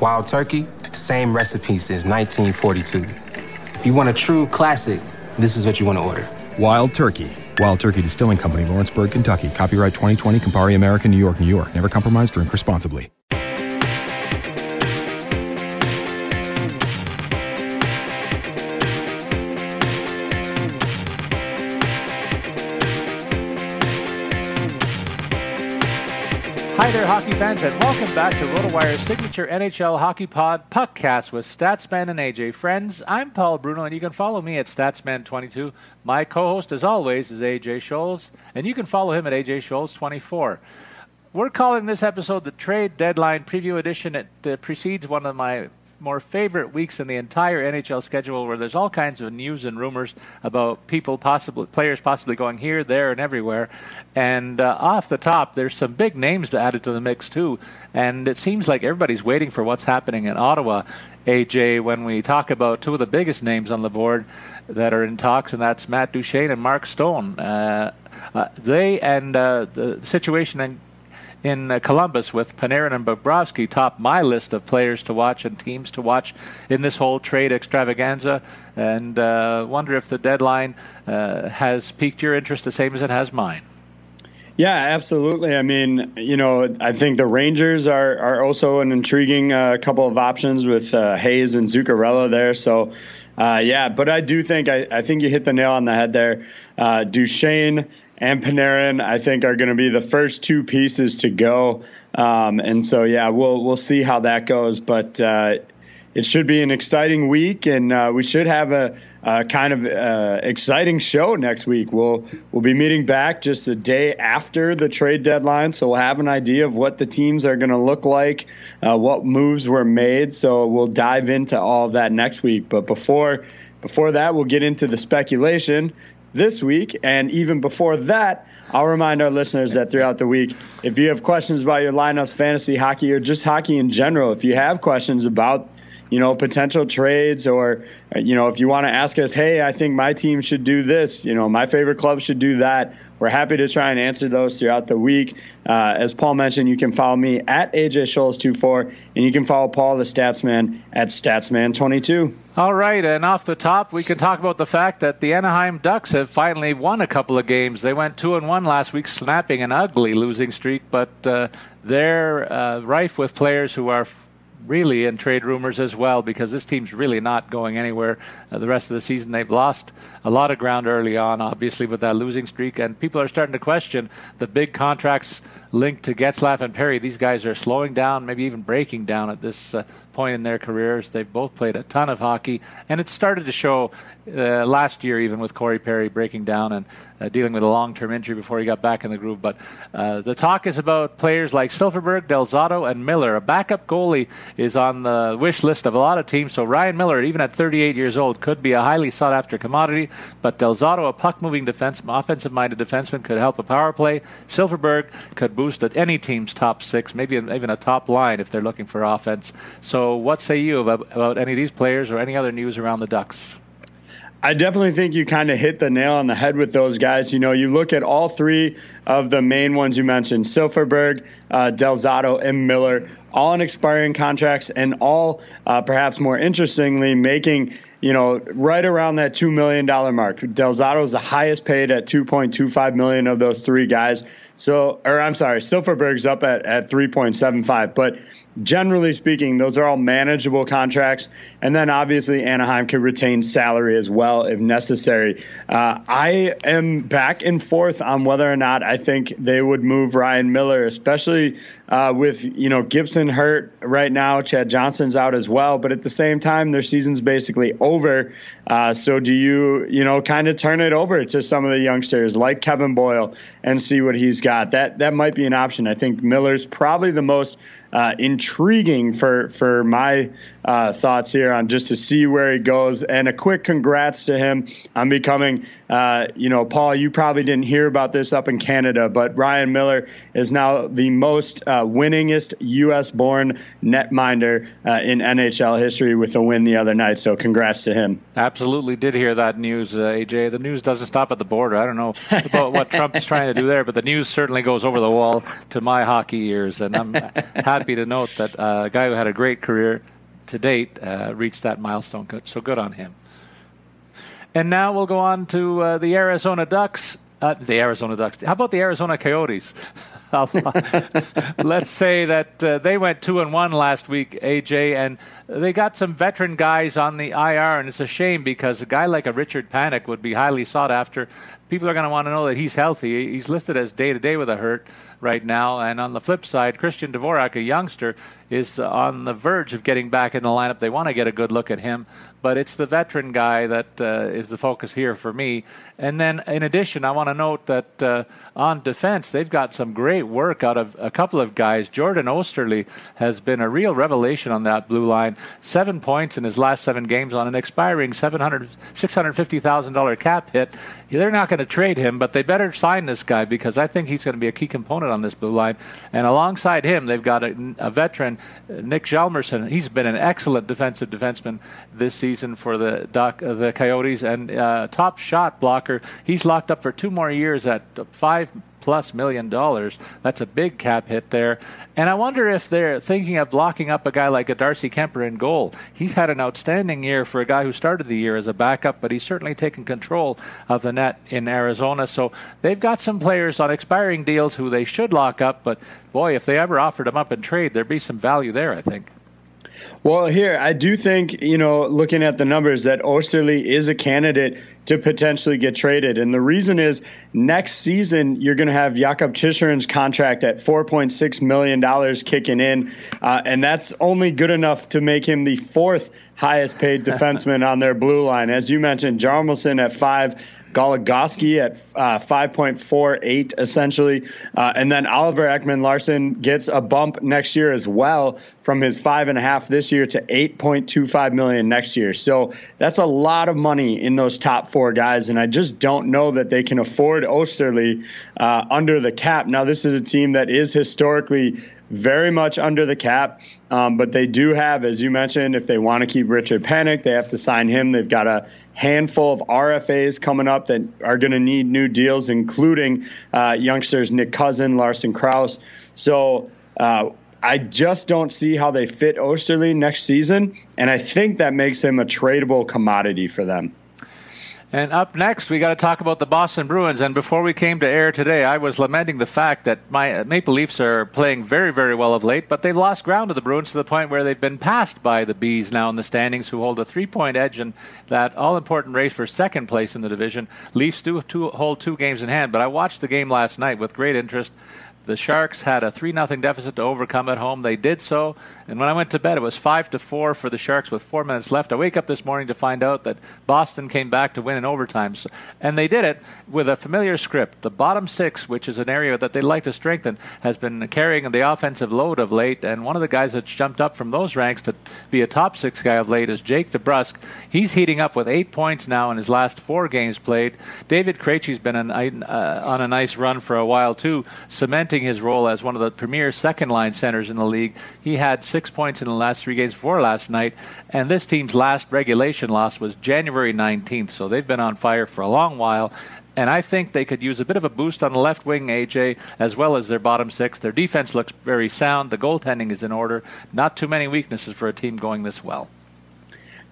Wild Turkey, same recipe since 1942. If you want a true classic, this is what you want to order. Wild Turkey. Wild Turkey Distilling Company, Lawrenceburg, Kentucky. Copyright 2020, Campari American, New York, New York. Never compromise, drink responsibly. Hi there, hockey fans, and welcome back to RotoWire's signature NHL Hockey Pod podcast with Statsman and AJ. Friends, I'm Paul Bruno, and you can follow me at Statsman22. My co-host, as always, is AJ Scholes, and you can follow him at AJ Scholes24. We're calling this episode the Trade Deadline Preview Edition. It uh, precedes one of my more favorite weeks in the entire NHL schedule where there's all kinds of news and rumors about people possibly players possibly going here, there, and everywhere. And uh, off the top, there's some big names to add to the mix too. And it seems like everybody's waiting for what's happening in Ottawa. AJ, when we talk about two of the biggest names on the board that are in talks, and that's Matt Duchene and Mark Stone. Uh, uh, they and uh, the situation in in uh, Columbus with Panarin and Bobrovsky top my list of players to watch and teams to watch in this whole trade extravaganza. And uh, wonder if the deadline uh, has piqued your interest the same as it has mine. Yeah, absolutely. I mean, you know, I think the Rangers are are also an intriguing uh, couple of options with uh, Hayes and Zuccarello there. So, uh, yeah, but I do think I, I think you hit the nail on the head there. Uh, Duchene and Panarin, I think, are going to be the first two pieces to go. Um, and so, yeah, we'll we'll see how that goes. But uh, it should be an exciting week, and uh, we should have a, a kind of uh, exciting show next week. We'll we'll be meeting back just a day after the trade deadline, so we'll have an idea of what the teams are going to look like, uh, what moves were made. So we'll dive into all of that next week. But before before that, we'll get into the speculation this week. And even before that, I'll remind our listeners that throughout the week, if you have questions about your lineups, fantasy hockey, or just hockey in general, if you have questions about you know, potential trades, or you know, if you want to ask us, hey, I think my team should do this. You know, my favorite club should do that. We're happy to try and answer those throughout the week. Uh, as Paul mentioned, you can follow me at AJ Scholes24, and you can follow Paul the Statsman at Statsman22. All right, and off the top, we can talk about the fact that the Anaheim Ducks have finally won a couple of games. They went two and one last week, snapping an ugly losing streak, but uh, they're uh, rife with players who are really in trade rumors as well because this team's really not going anywhere uh, the rest of the season. They've lost a lot of ground early on, obviously, with that losing streak, and people are starting to question the big contracts linked to Getzlaf and Perry. These guys are slowing down, maybe even breaking down at this uh, point in their careers. They've both played a ton of hockey, and it started to show uh, last year, even with Corey Perry breaking down and uh, dealing with a long-term injury before he got back in the groove. But uh, the talk is about players like Silfverberg, Del Zotto, and Miller. A backup goalie is on the wish list of a lot of teams. So Ryan Miller, even at 38 years old, could be a highly sought-after commodity. But Del Zotto, a puck-moving defense, offensive-minded defenseman, could help a power play. Silfverberg could boost at any team's top six, maybe even a top line if they're looking for offense. So what say you about, about any of these players or any other news around the Ducks? I definitely think you kind of hit the nail on the head with those guys. You know, you look at all three of the main ones you mentioned Silfverberg, uh, Del Zotto, and Miller, all in expiring contracts, and all, uh, perhaps more interestingly, making you know, right around that two million dollar mark. Del Zotto is the highest paid at two point two five million of those three guys. So, or I'm sorry, Silfverberg's up at at three point seven five. But generally speaking, those are all manageable contracts. And then obviously Anaheim could retain salary as well if necessary. Uh, I am back and forth on whether or not I think they would move Ryan Miller, especially uh, with you know Gibson hurt right now. Chad Johnson's out as well, but at the same time, their season's basically over. Uh, so do you you know kind of turn it over to some of the youngsters like Kevin Boyle and see what he's got? That that might be an option. I think Miller's probably the most uh, intriguing for for my uh, thoughts here on just to see where he goes. And a quick congrats to him on becoming, uh, you know, Paul. You probably didn't hear about this up in Canada, but Ryan Miller is now the most uh, winningest U.S.-born netminder uh, in NHL history with a win the other night. So congrats to him. Absolutely, did hear that news, uh, AJ. The news doesn't stop at the border. I don't know about what Trump is trying to do there, but the news certainly goes over the wall to my hockey ears, and I'm happy to note that uh, a guy who had a great career to date uh, reached that milestone. So good on him. And now we'll go on to uh, the Arizona Ducks. Uh, the Arizona Ducks. How about the Arizona Coyotes? Let's say that uh, they went two and one last week, AJ, and they got some veteran guys on the IR, and it's a shame because a guy like a Richard Panik would be highly sought after. People are going to want to know that he's healthy. He's listed as day to day with a hurt right now. And on the flip side, Christian Dvorak, a youngster, is on the verge of getting back in the lineup. They want to get a good look at him, but it's the veteran guy that uh, is the focus here for me. And then, in addition, I want to note that uh, on defense, they've got some great work out of a couple of guys. Jordan Oesterle has been a real revelation on that blue line. Seven points in his last seven games on an expiring $700, $650,000 cap hit. They're not going to trade him, but they better sign this guy because I think he's going to be a key component on this blue line. And alongside him, they've got a, a veteran, Nick Hjalmarsson. He's been an excellent defensive defenseman this season for the uh, the Coyotes, and uh, top shot blocker. He's locked up for two more years at five plus million dollars. That's a big cap hit there. And I wonder if they're thinking of locking up a guy like a Darcy Kuemper in goal. He's had an outstanding year for a guy who started the year as a backup, but he's certainly taken control of the net in Arizona. So they've got some players on expiring deals who they should lock up, but boy, if they ever offered them up in trade, there'd be some value there, I think. Well, here, I do think, you know, looking at the numbers, that Oesterle is a candidate to potentially get traded. And the reason is next season, you're going to have Jakob Chychrun's contract at $4.6 million kicking in. Uh, and that's only good enough to make him the fourth highest paid defenseman on their blue line. As you mentioned, Hjalmarsson at five, Goligoski at uh, 5.48 essentially, uh, and then Oliver Ekman Larsson gets a bump next year as well from his five and a half this year to 8.25 million next year. So that's a lot of money in those top four guys, and I just don't know that they can afford Oesterle uh, under the cap. Now this is a team that is historically very much under the cap. Um, but they do have, as you mentioned, if they want to keep Richard Panik, they have to sign him. They've got a handful of RFAs coming up that are going to need new deals, including uh, youngsters Nick Cousin, Lawson Crouse. So uh, I just don't see how they fit Oesterle next season, and I think that makes him a tradable commodity for them. And up next, we got to talk about the Boston Bruins. And before we came to air today, I was lamenting the fact that my uh, Maple Leafs are playing very, very well of late, but they've lost ground to the Bruins to the point where they've been passed by the Bees now in the standings, who hold a three-point edge in that all-important race for second place in the division. Leafs do two, hold two games in hand, but I watched the game last night with great interest. The Sharks had a 3 0 deficit to overcome at home. They did so. And when I went to bed, it was 5 to 4 for the Sharks with four minutes left. I wake up this morning to find out that Boston came back to win in overtime. And they did it with a familiar script. The bottom six, which is an area that they'd like to strengthen, has been carrying the offensive load of late. And one of the guys that's jumped up from those ranks to be a top six guy of late is Jake DeBrusk. He's heating up with eight points now in his last four games played. David Krejci's been an, uh, on a nice run for a while, too, cementing his role as one of the premier second line centers in the league. He had six points in the last three games before last night, and this team's last regulation loss was January 19th, so they've been on fire for a long while. And I think they could use a bit of a boost on the left wing, AJ, as well as their bottom six. Their defense looks very sound. The goaltending is in order. Not too many weaknesses for a team going this well.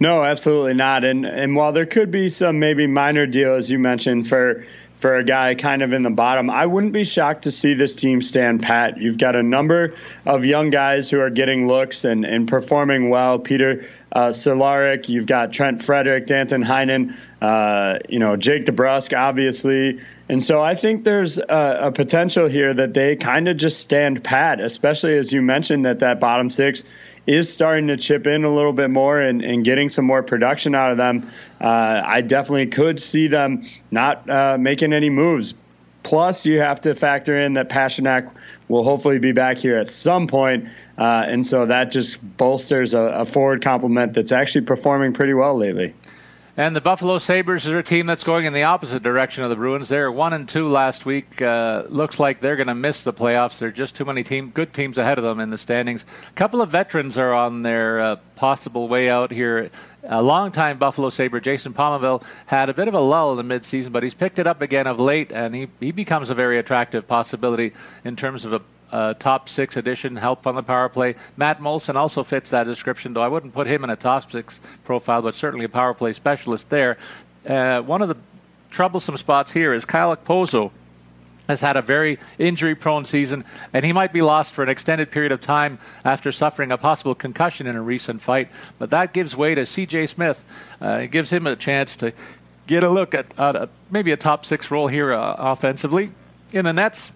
No, absolutely not. And and while there could be some maybe minor deal, as you mentioned, for for a guy kind of in the bottom. I wouldn't be shocked to see this team stand pat. You've got a number of young guys who are getting looks and, and performing well. Peter uh, you've got Trent Frederic, Danton Heinen, uh, you know, Jake DeBrusk, obviously. And so I think there's a, a potential here that they kind of just stand pat, especially as you mentioned that that bottom six is starting to chip in a little bit more and, and getting some more production out of them. Uh, I definitely could see them not uh, making any moves. Plus, you have to factor in that Pastrnak will hopefully be back here at some point, uh, and so that just bolsters a, a forward complement that's actually performing pretty well lately. And the Buffalo Sabres are a team that's going in the opposite direction of the Bruins. They're one and two last week. Uh, looks like they're going to miss the playoffs. There are just too many team, good teams ahead of them in the standings. A couple of veterans are on their uh, possible way out here. A longtime Buffalo Sabre, Jason Pominville, had a bit of a lull in the midseason, but he's picked it up again of late, and he, he becomes a very attractive possibility in terms of a uh, top six addition, help on the power play. Matt Moulson also fits that description, though I wouldn't put him in a top six profile, but certainly a power play specialist there. Uh, one of the troublesome spots here is Kyle Okposo has had a very injury prone season, and he might be lost for an extended period of time after suffering a possible concussion in a recent fight. But that gives way to CJ Smith. Uh, it gives him a chance to get a look at maybe a top six role here uh, offensively. In the Nets,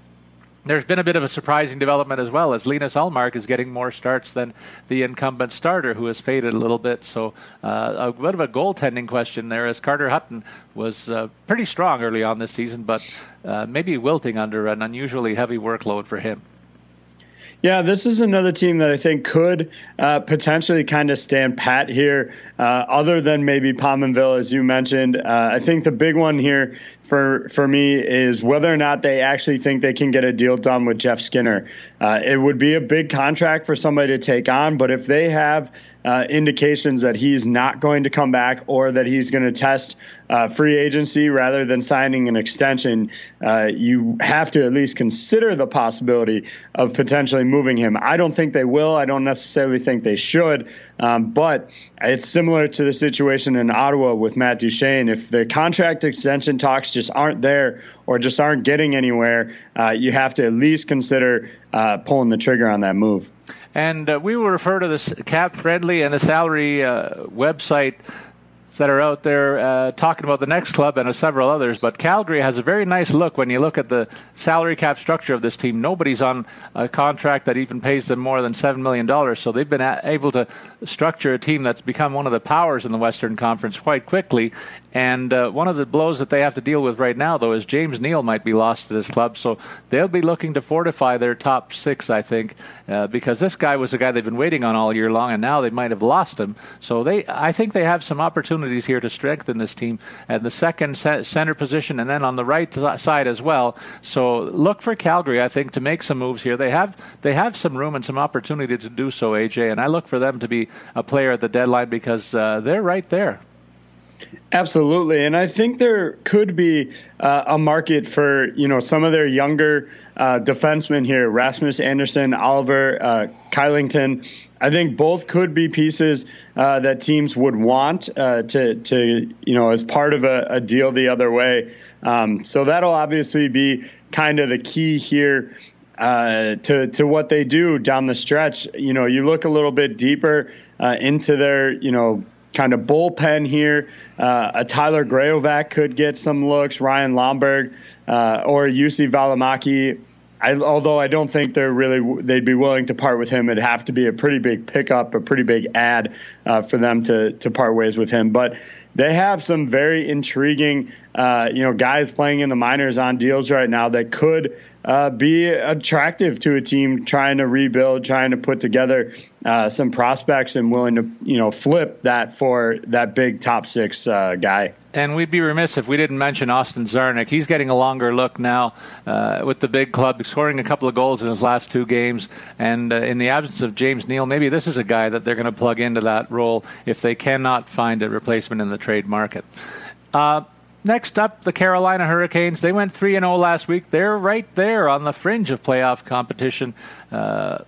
there's been a bit of a surprising development as well, as Linus Ullmark is getting more starts than the incumbent starter, who has faded a little bit. So uh, a bit of a goaltending question there, as Carter Hutton was uh, pretty strong early on this season, but uh, maybe wilting under an unusually heavy workload for him. Yeah, this is another team that I think could uh, potentially kind of stand pat here, uh, other than maybe Pominville, as you mentioned. Uh, I think the big one here for for me is whether or not they actually think they can get a deal done with Jeff Skinner. Uh, it would be a big contract for somebody to take on, but if they have uh, indications that he's not going to come back or that he's going to test uh, free agency rather than signing an extension, uh, you have to at least consider the possibility of potentially moving him. I don't think they will. I don't necessarily think they should. Um, but it's similar to the situation in Ottawa with Matt Duchene. If the contract extension talks just aren't there or just aren't getting anywhere, uh, you have to at least consider uh, pulling the trigger on that move. And uh, we will refer to the cap friendly and the salary uh, website that are out there uh, talking about the next club and several others. But Calgary has a very nice look when you look at the salary cap structure of this team. Nobody's on a contract that even pays them more than $7 million. So they've been able to structure a team that's become one of the powers in the Western Conference quite quickly. And uh, one of the blows that they have to deal with right now, though, is James Neal might be lost to this club. So they'll be looking to fortify their top six, I think, uh, because this guy was a guy they've been waiting on all year long, and now they might have lost him. So they, I think they have some opportunities here to strengthen this team at the second center position, and then on the right side as well. So look for Calgary, I think, to make some moves here. They have they have some room and some opportunity to do so, AJ, and I look for them to be a player at the deadline because uh, they're right there. Absolutely, and I think there could be uh, a market for you know some of their younger uh, defensemen here, Rasmus Andersson, Oliver uh, Kylington. I think both could be pieces uh, that teams would want uh, to to you know as part of a, a deal the other way. Um, so that'll obviously be kind of the key here. Uh, to to what they do down the stretch, you know, you look a little bit deeper uh, into their, you know, kind of bullpen here. Uh, a Tyler Graovac could get some looks. Ryan Lomberg uh, or Jussi Valimaki. I, although I don't think they're really they'd be willing to part with him. It'd have to be a pretty big pickup, a pretty big ad uh, for them to to part ways with him. But they have some very intriguing, uh, you know, guys playing in the minors on deals right now that could uh, be attractive to a team trying to rebuild, trying to put together uh, some prospects and willing to, you know, flip that for that big top six uh, guy. And we'd be remiss if we didn't mention Austin Czarnik. He's getting a longer look now uh, with the big club, scoring a couple of goals in his last two games. And uh, in the absence of James Neal, maybe this is a guy that they're going to plug into that role if they cannot find a replacement in the trade market. Uh, Next up, the Carolina Hurricanes. They went 3 0 last week. They're right there on the fringe of playoff competition. Uh,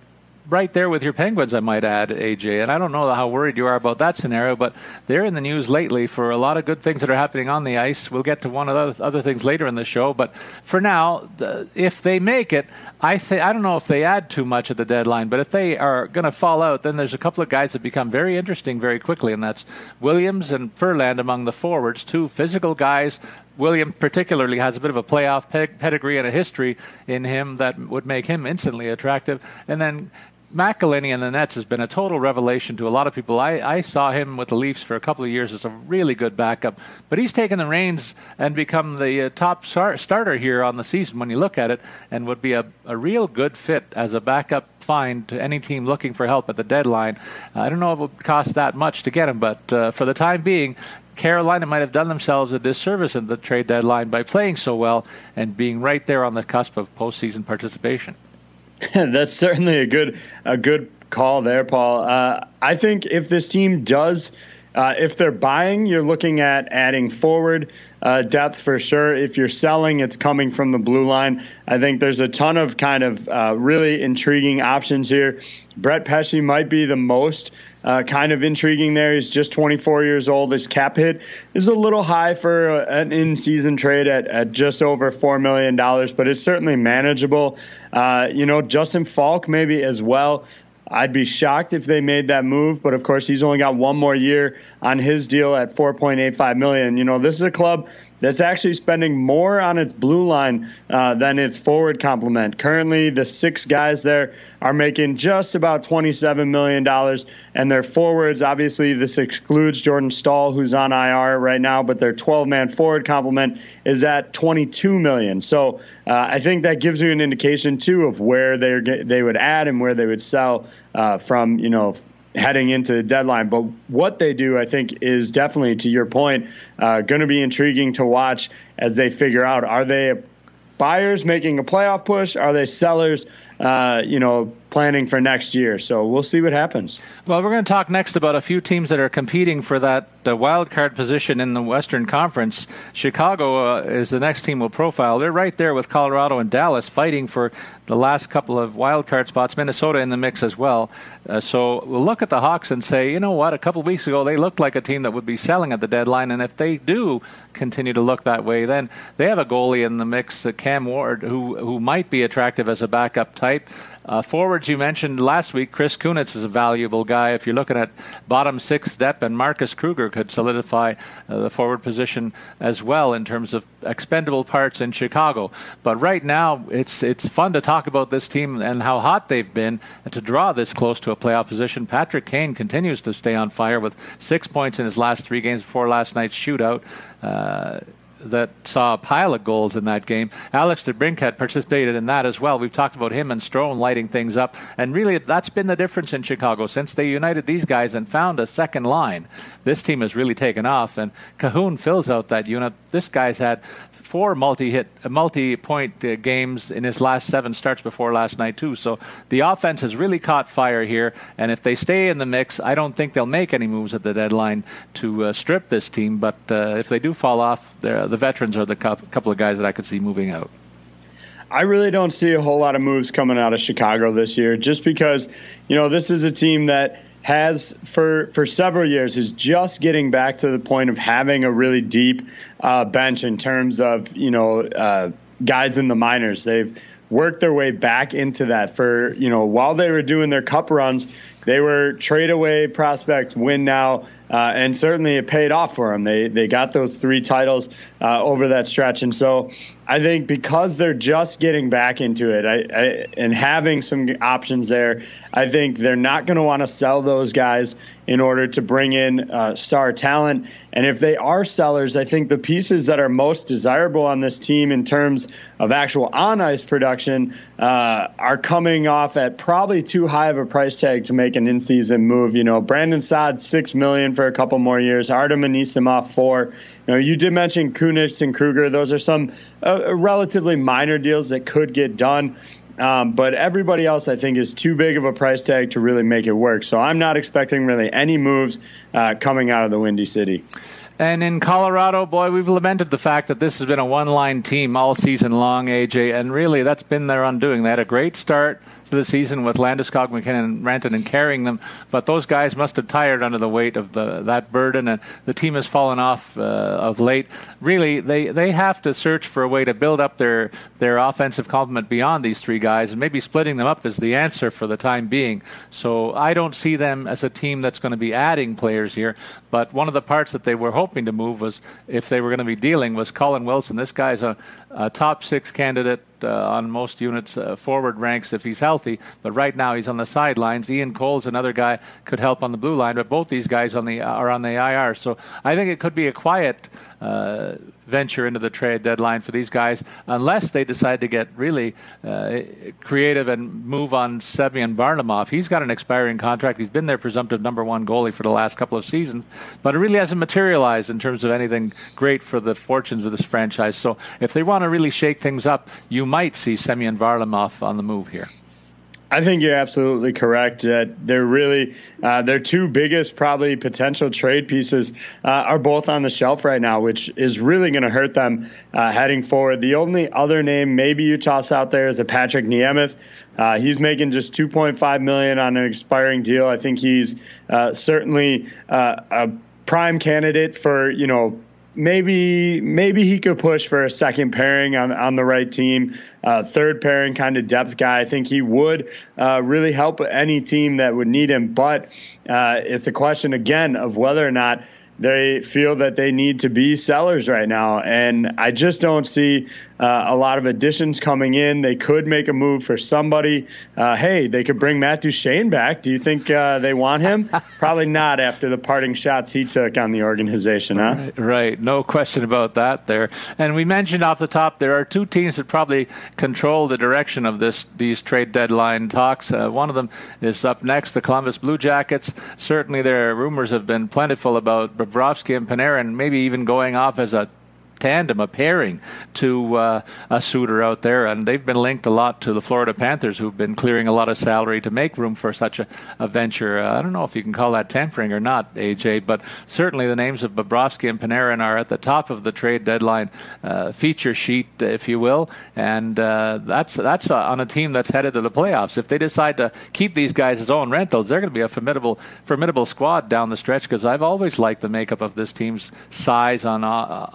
right there with your Penguins, I might add, AJ. And I don't know how worried you are about that scenario, but they're in the news lately for a lot of good things that are happening on the ice. We'll get to one of the other things later in the show, but for now, the, if they make it, I think I don't know if they add too much at the deadline, but if they are going to fall out, then there's a couple of guys that become very interesting very quickly, and that's Williams and Ferland among the forwards, two physical guys. William particularly has a bit of a playoff pedigree and a history in him that would make him instantly attractive, and then McElhinney in the Nets has been a total revelation to a lot of people. I, I, saw him with the Leafs for a couple of years as a really good backup, but he's taken the reins and become the uh, top star- starter here on the season when you look at it, and would be a, a real good fit as a backup find to any team looking for help at the deadline. I don't know if it would cost that much to get him, but uh, for the time being, Carolina might have done themselves a disservice at the trade deadline by playing so well and being right there on the cusp of postseason participation. That's certainly a good a good call there, Paul. Uh, I think if this team does. Uh, if they're buying, you're looking at adding forward uh, depth for sure. If you're selling, it's coming from the blue line. I think there's a ton of kind of uh, really intriguing options here. Brett Pesce might be the most uh, kind of intriguing there. He's just 24 years old. His cap hit is a little high for an in season trade at, at just over $4 million, but it's certainly manageable. Uh, you know, Justin Faulk maybe as well. I'd be shocked if they made that move, but of course he's only got one more year on his deal at 4.85 million. You know, this is a club that's actually spending more on its blue line uh, than its forward complement. Currently, the six guys there are making just about $27 million, and their forwards, obviously, this excludes Jordan Staal, who's on IR right now, but their 12 man forward complement is at 22 million. So uh, I think that gives you an indication, too, of where they they would add and where they would sell uh, from, you know, heading into the deadline. But what they do, I think, is definitely, to your point, uh, going to be intriguing to watch as they figure out are they buyers making a playoff push? Are they sellers, uh, you know, planning for next year? So we'll see what happens. Well, we're going to talk next about a few teams that are competing for that uh, wild card position in the Western Conference. Chicago uh, is the next team we'll profile. They're right there with Colorado and Dallas fighting for the last couple of wild card spots. Minnesota in the mix as well. Uh, so we'll look at the Hawks and say, you know what? A couple weeks ago, they looked like a team that would be selling at the deadline, and if they do continue to look that way, then they have a goalie in the mix, uh, Cam Ward, who who might be attractive as a backup type. Uh, forwards, you mentioned last week, Chris Kunitz is a valuable guy. If you're looking at bottom six depth, and Marcus Kruger could solidify uh, the forward position as well in terms of expendable parts in Chicago. But right now, it's it's fun to talk about this team and how hot they've been and to draw this close to a playoff position. Patrick Kane continues to stay on fire with six points in his last three games before last night's shootout. Uh, that saw a pile of goals in that game. Alex DeBrincat participated in that as well. We've talked about him and Strome lighting things up, and really that's been the difference in Chicago since they united these guys and found a second line. This team has really taken off, and Kahun fills out that unit. This guy's had four multi-hit, multi-point uh, games in his last seven starts before last night too. So the offense has really caught fire here, and if they stay in the mix, I don't think they'll make any moves at the deadline to uh, strip this team. But uh, if they do fall off, the veterans are the couple of guys that I could see moving out. I really don't see a whole lot of moves coming out of Chicago this year, just because you know this is a team that has for for several years is just getting back to the point of having a really deep uh, bench in terms of you know uh, guys in the minors. They've worked their way back into that for you know while they were doing their cup runs, they were trade away prospects. win now. Uh, and certainly it paid off for them. They they got those three titles uh, over that stretch, and so I think because they're just getting back into it I, I, and having some options there, I think they're not going to want to sell those guys in order to bring in uh, star talent. And if they are sellers, I think the pieces that are most desirable on this team in terms of actual on ice production uh, are coming off at probably too high of a price tag to make an in season move. You know, Brandon Saad, six million for a couple more years, Artem Anisimov, four. You know, you did mention Kunitz and Kruger. Those are some uh, relatively minor deals that could get done. Um, but everybody else, I think, is too big of a price tag to really make it work. So I'm not expecting really any moves uh, coming out of the Windy City. And in Colorado, boy, we've lamented the fact that this has been a one line team all season long, AJ, and really that's been their undoing. They had a great start the season with Landeskog, MacKinnon, Rantanen carrying them, but those guys must have tired under the weight of the, that burden, and the team has fallen off uh, of late. Really, they, they have to search for a way to build up their, their offensive complement beyond these three guys, and maybe splitting them up is the answer for the time being. So I don't see them as a team that's going to be adding players here, but one of the parts that they were hoping to move was if they were going to be dealing was Colin Wilson. This guy's a, a top six candidate uh, on most units uh, forward ranks if he's healthy. But right now he's on the sidelines. Ian Cole's another guy could help on the blue line, but both these guys on the are on the IR. So I think it could be a quiet uh, venture into the trade deadline for these guys, unless they decide to get really uh, creative and move on Semyon Varlamov. He's got an expiring contract. He's been their presumptive number one goalie for the last couple of seasons, but it really hasn't materialized in terms of anything great for the fortunes of this franchise. So if they want to really shake things up, you might see Semyon Varlamov on the move here. I think you're absolutely correct that they're really uh, their two biggest probably potential trade pieces uh, are both on the shelf right now, which is really going to hurt them uh, heading forward. The only other name maybe you toss out there is a Patrik Nemeth. Uh, he's making just 2.5 million on an expiring deal. I think he's uh, certainly a prime candidate for you know maybe maybe he could push for a second pairing on on the right team, uh, third pairing kind of depth guy. I think he would uh, really help any team that would need him. But uh, it's a question again of whether or not they feel that they need to be sellers right now, and I just don't see uh, a lot of additions coming in. They could make a move for somebody. Uh, hey, they could bring Matt Duchene back. Do you think uh, they want him? Probably not after the parting shots he took on the organization, huh? Right, right, no question about that there. And we mentioned off the top there are two teams that probably control the direction of this these trade deadline talks. Uh, one of them is up next, the Columbus Blue Jackets. Certainly, their rumors have been plentiful about Bobrovsky and Panarin, maybe even going off as a tandem, a pairing to uh, a suitor out there, and they've been linked a lot to the Florida Panthers, who've been clearing a lot of salary to make room for such a, a venture. Uh, I don't know if you can call that tampering or not, AJ, but certainly the names of Bobrovsky and Panarin are at the top of the trade deadline uh, feature sheet, if you will, and uh, that's that's on a team that's headed to the playoffs. If they decide to keep these guys as own rentals, they're going to be a formidable formidable squad down the stretch. Because I've always liked the makeup of this team's size on uh,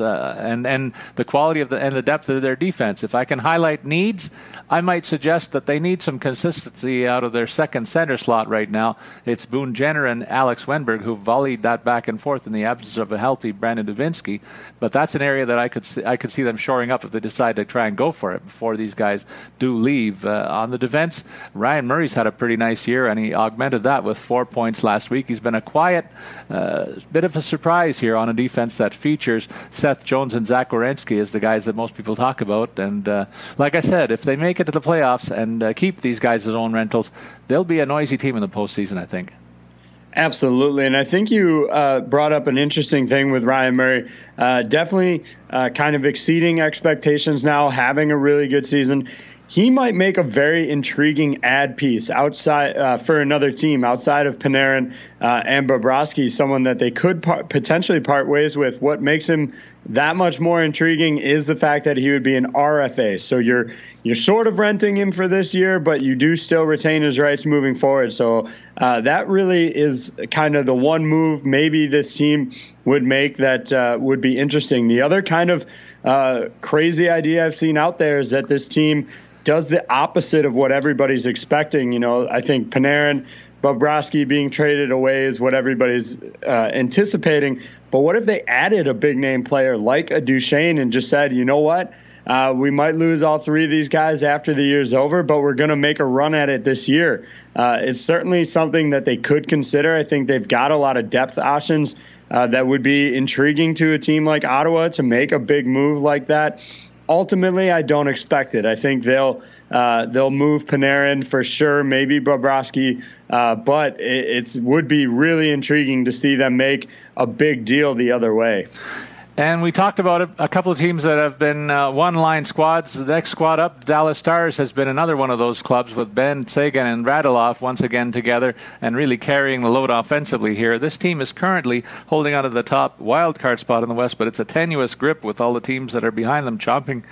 uh, and and the quality of the and the depth of their defense. If I can highlight needs, I might suggest that they need some consistency out of their second center slot right now. It's Boone Jenner and Alex Wennberg who volleyed that back and forth in the absence of a healthy Brandon Dubinsky. But that's an area that I could see, I could see them shoring up if they decide to try and go for it before these guys do leave. Uh, on the defense, Ryan Murray's had a pretty nice year, and he augmented that with four points last week. He's been a quiet, uh, bit of a surprise here on a defense that features Seth Jones and Zach Werenski as the guys that most people talk about. And uh, like I said, if they make it to the playoffs and uh, keep these guys as own rentals, they'll be a noisy team in the postseason, I think. Absolutely. And I think you uh, brought up an interesting thing with Ryan Murray. Uh, definitely uh, kind of exceeding expectations now, having a really good season he might make a very intriguing ad piece outside uh, for another team outside of Panarin uh, and Bobrovsky, someone that they could par- potentially part ways with. What makes him that much more intriguing is the fact that he would be an RFA. So you're you're sort of renting him for this year, but you do still retain his rights moving forward. So uh, that really is kind of the one move maybe this team would make that uh, would be interesting. The other kind of uh, crazy idea I've seen out there is that this team does the opposite of what everybody's expecting. You know, I think Panarin, Bobrovsky being traded away is what everybody's uh, anticipating. But what if they added a big name player like a Duchene and just said, you know what? Uh, we might lose all three of these guys after the year's over, but we're going to make a run at it this year. Uh, it's certainly something that they could consider. I think they've got a lot of depth options uh, that would be intriguing to a team like Ottawa to make a big move like that ultimately, I don't expect it. I think they'll uh, they'll move Panarin for sure, maybe Bobrovsky, uh, but it would be really intriguing to see them make a big deal the other way. And we talked about a, couple of teams that have been uh, one line squads. The next squad up, Dallas Stars, has been another one of those clubs with Benn Seguin, and Radulov once again together and really carrying the load offensively here. This team is currently holding on to the top wild card spot in the West, but it's a tenuous grip with all the teams that are behind them chomping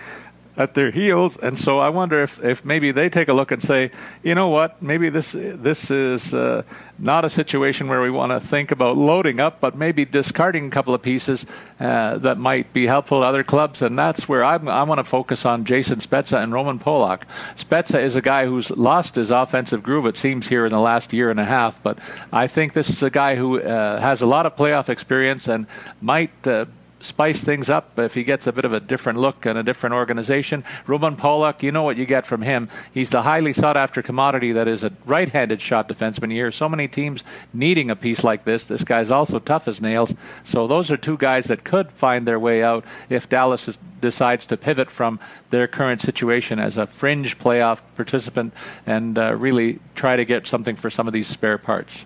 at their heels, and so I wonder if, if maybe they take a look and say, you know what, maybe this this is uh, not a situation where we want to think about loading up, but maybe discarding a couple of pieces uh, that might be helpful to other clubs, and that's where I'm, i want to focus on Jason Spezza and Roman Polak. Spezza is a guy who's lost his offensive groove, it seems, here in the last year and a half, but I think this is a guy who uh, has a lot of playoff experience and might uh, spice things up if he gets a bit of a different look and a different organization. Roman Polak, you know what you get from him. He's the highly sought after commodity that is a right handed shot defenseman. You hear so many teams needing a piece like this. This guy's also tough as nails. So those are two guys that could find their way out if Dallas is, decides to pivot from their current situation as a fringe playoff participant and uh, really try to get something for some of these spare parts.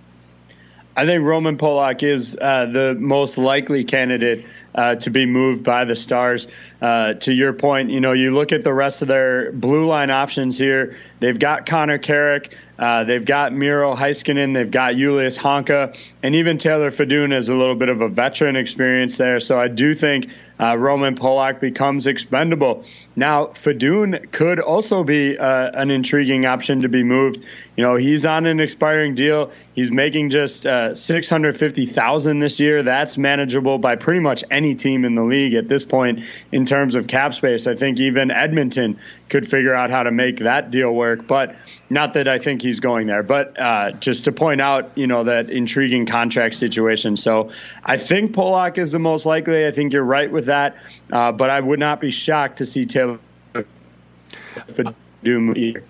I think Roman Polak is uh, the most likely candidate uh, to be moved by the Stars. Uh, to your point, you know, you look at the rest of their blue line options here. They've got Connor Carrick, uh, they've got Miro Heiskanen, they've got Julius Honka, and even Taylor Fedun has a little bit of a veteran experience there. So I do think uh, Roman Polak becomes expendable. Now, Fedun could also be uh, an intriguing option to be moved. You know, he's on an expiring deal. He's making just uh, six hundred fifty thousand this year. That's manageable by pretty much any team in the league at this point in terms of cap space. I think even Edmonton could figure out how to make that deal work. But not that I think he's going there, but uh, just to point out, you know, that intriguing contract situation. So I think Polak is the most likely. I think you're right with that, uh, but I would not be shocked to see Taylor either.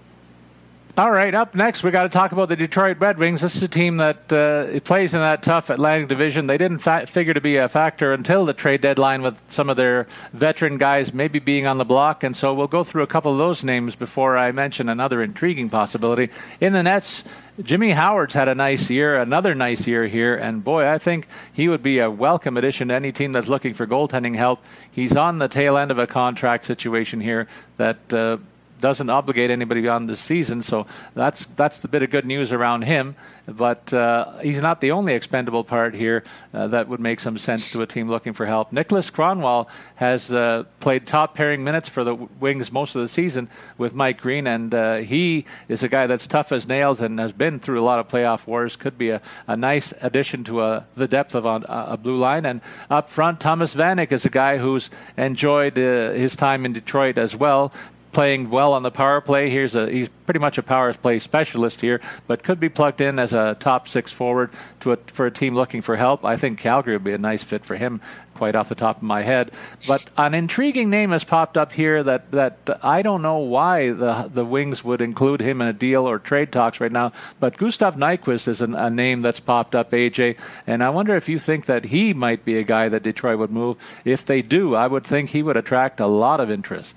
All right, up next, we got to talk about the Detroit Red Wings. This is a team that uh, plays in that tough Atlantic Division. They didn't fa- figure to be a factor until the trade deadline, with some of their veteran guys maybe being on the block. And so we'll go through a couple of those names before I mention another intriguing possibility. In the Nets, Jimmy Howard's had a nice year, another nice year here, and boy, I think he would be a welcome addition to any team that's looking for goaltending help. He's on the tail end of a contract situation here that. Uh, doesn't obligate anybody beyond the season. So that's that's the bit of good news around him. But uh, he's not the only expendable part here uh, that would make some sense to a team looking for help. Niklas Kronwall has uh, played top pairing minutes for the Wings most of the season with Mike Green, and uh, he is a guy that's tough as nails and has been through a lot of playoff wars. Could be a, a nice addition to a, the depth of a, a blue line. And up front, Thomas Vanek is a guy who's enjoyed uh, his time in Detroit as well playing well on the power play. Here's a he's pretty much a power play specialist here, but could be plugged in as a top six forward to a, for a team looking for help. I think Calgary would be a nice fit for him, quite off the top of my head. But an intriguing name has popped up here that that I don't know why the the Wings would include him in a deal or trade talks right now. But Gustav Nyquist is an, a name that's popped up, AJ, and I wonder if you think that he might be a guy that Detroit would move. If they do, I would think he would attract a lot of interest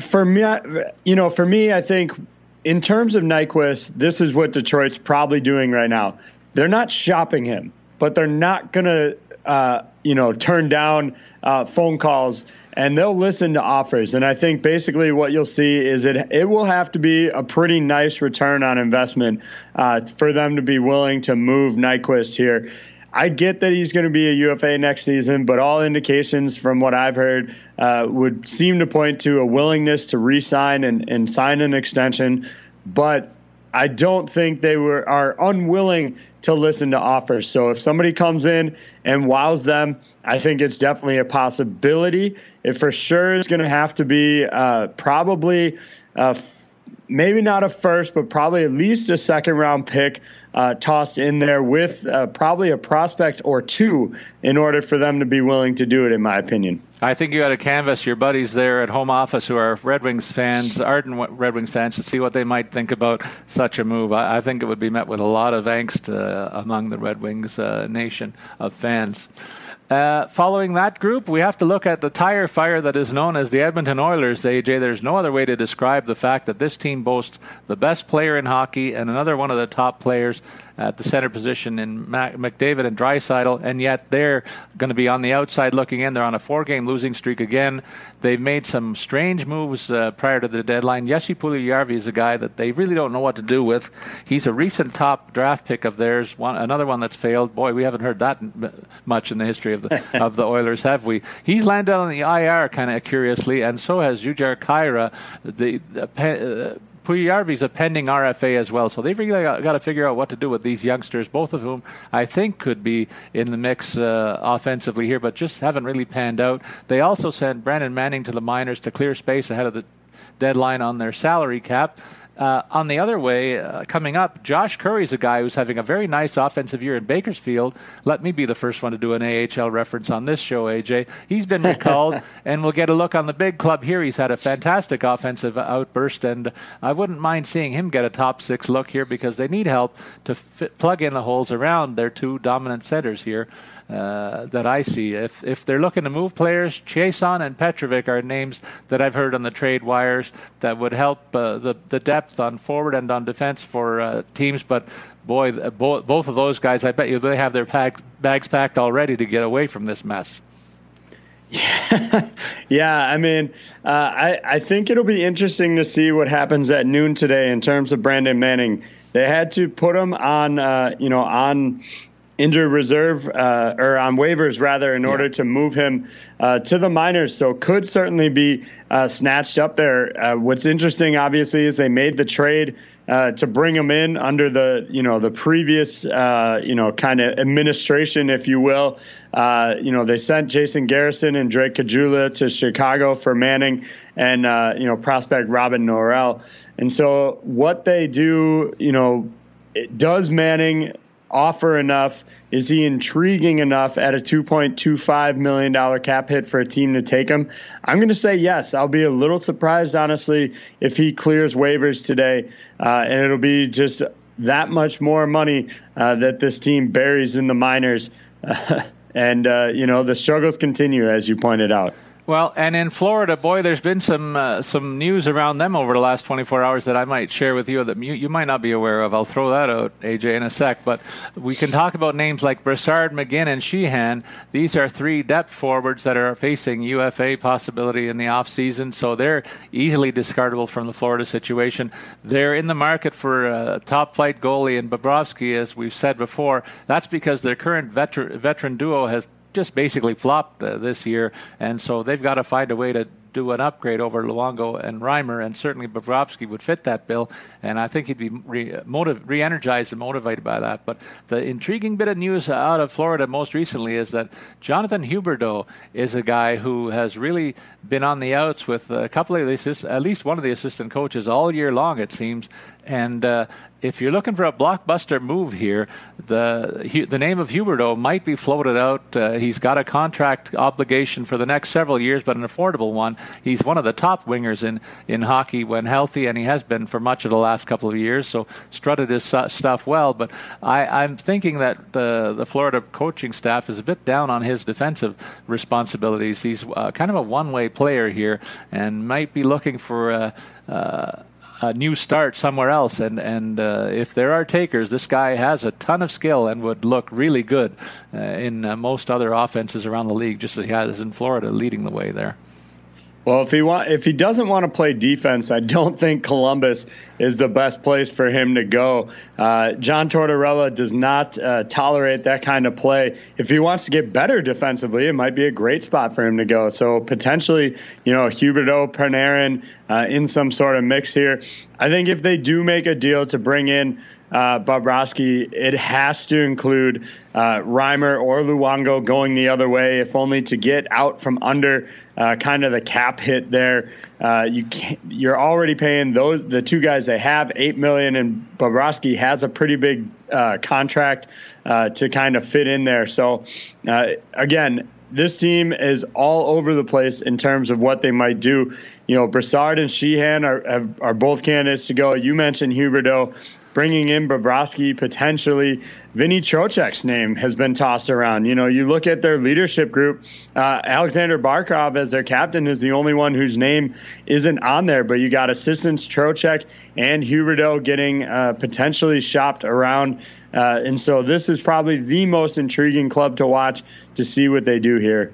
for me, you know, for me, I think in terms of Nyquist, this is what Detroit's probably doing right now. They're not shopping him, but they're not going to, uh, you know, turn down uh, phone calls and they'll listen to offers. And I think basically what you'll see is it it will have to be a pretty nice return on investment uh, for them to be willing to move Nyquist here. I get that he's going to be a UFA next season, but all indications from what I've heard uh, would seem to point to a willingness to re-sign and, and sign an extension. But I don't think they were are unwilling to listen to offers. So if somebody comes in and wows them, I think it's definitely a possibility. It for sure is going to have to be uh, probably uh, maybe not a first, but probably at least a second round pick uh, tossed in there with uh, probably a prospect or two in order for them to be willing to do it, in my opinion. I think you got to canvass your buddies there at home office who are Red Wings fans, ardent Red Wings fans, to see what they might think about such a move. I, I think it would be met with a lot of angst uh, among the Red Wings uh, nation of fans. Uh, following that group, we have to look at the tire fire that is known as the Edmonton Oilers. AJ, there's no other way to describe the fact that this team boasts the best player in hockey and another one of the top players at the center position in Mac- McDavid and Draisaitl, and yet they're going to be on the outside looking in. They're on a four-game losing streak again. They've made some strange moves uh, prior to the deadline. Jesse Puljujarvi is a guy that they really don't know what to do with. He's a recent top draft pick of theirs. One, another one that's failed. Boy, we haven't heard that much in the history of the of the Oilers, have we? He's landed on the IR kind of curiously, and so has Jujhar Khaira. The, the uh, Puljujarvi's a pending RFA as well, so they've really got, got, to figure out what to do with these youngsters, both of whom I think could be in the mix uh, offensively here, but just haven't really panned out. They also sent Brandon Manning to the minors to clear space ahead of the deadline on their salary cap. Uh, on the other way, uh, coming up, Josh Currie's a guy who's having a very nice offensive year in Bakersfield. Let me be the first one to do an AHL reference on this show, AJ. He's been recalled, and we'll get a look on the big club here. He's had a fantastic offensive outburst, and I wouldn't mind seeing him get a top six look here because they need help to fit, plug in the holes around their two dominant centers here uh, that I see. If if they're looking to move players, Chiasson and Petrovic are names that I've heard on the trade wires that would help uh, the the depth on forward and on defense for uh, teams. But boy, bo- both of those guys, I bet you they have their pack- bags packed already to get away from this mess. Yeah, yeah. I mean, uh, I I think it'll be interesting to see what happens at noon today in terms of Brandon Manning. They had to put him on, uh, you know, on injured reserve uh, or on waivers rather in yeah. order to move him uh, to the minors. So could certainly be uh, snatched up there. Uh, what's interesting, obviously, is they made the trade. Uh, to bring him in under the you know the previous uh, you know kind of administration, if you will, you know they sent Jason Garrison and Drake Caggiula to Chicago for Manning and you know prospect Robin Norell, and so what they do, you know, does Manning offer enough? Is he intriguing enough at a $2.25 million cap hit for a team to take him? I'm going to say yes. I'll be a little surprised, honestly, if he clears waivers today. Uh, and it'll be just that much more money uh, that this team buries in the minors. and, uh, you know, the struggles continue, as you pointed out. Well, and in Florida, boy, there's been some uh, some news around them over the last 24 hours that I might share with you that you, you, might not be aware of. I'll throw that out, AJ, in a sec. But we can talk about names like Brassard, McGinn, and Sheahan. These are three depth forwards that are facing UFA possibility in the off season, so they're easily discardable from the Florida situation. They're in the market for a top flight goalie in Bobrovsky, as we've said before. That's because their current veteran, veteran duo has just basically flopped uh, this year, and so they've got to find a way to do an upgrade over Luongo and Reimer, and certainly Bobrovsky would fit that bill, and I think he'd be re- motiv- re-energized and motivated by that. But the intriguing bit of news out of Florida most recently is that Jonathan Huberdeau is a guy who has really been on the outs with a couple of the assist- at least one of the assistant coaches all year long, it seems, and uh, if you're looking for a blockbuster move here, the the name of Huberdeau might be floated out. Uh, he's got a contract obligation for the next several years, but an affordable one. He's one of the top wingers in, in hockey when healthy, and he has been for much of the last couple of years. So strutted his stuff well. But I, am thinking that the the Florida coaching staff is a bit down on his defensive responsibilities. He's uh, kind of a one way player here, and might be looking for. Uh, uh a new start somewhere else. And and uh, if there are takers, this guy has a ton of skill and would look really good uh, in uh, most other offenses around the league, just as he has in Florida, leading the way there. Well, if he want, if he doesn't want to play defense, I don't think Columbus is the best place for him to go. Uh, John Tortorella does not uh, tolerate that kind of play. If he wants to get better defensively, it might be a great spot for him to go. So potentially, you know, Huberdeau, Panarin uh, in some sort of mix here. I think if they do make a deal to bring in uh, Bobrovsky, it has to include uh, Reimer or Luongo going the other way, if only to get out from under uh, kind of the cap hit there. Uh, you you're already paying those the two guys they have eight million, and Bobrovsky has a pretty big uh, contract uh, to kind of fit in there. So uh, again, this team is all over the place in terms of what they might do. You know, Brassard and Sheahan are are both candidates to go. You mentioned Huberdeau bringing in Bobrovsky potentially. Vinny Trocheck's name has been tossed around. You know, you look at their leadership group. Uh, Alexander Barkov as their captain is the only one whose name isn't on there. But you got assistants Trocheck and Huberdeau getting uh, potentially shopped around. Uh, and so this is probably the most intriguing club to watch to see what they do here.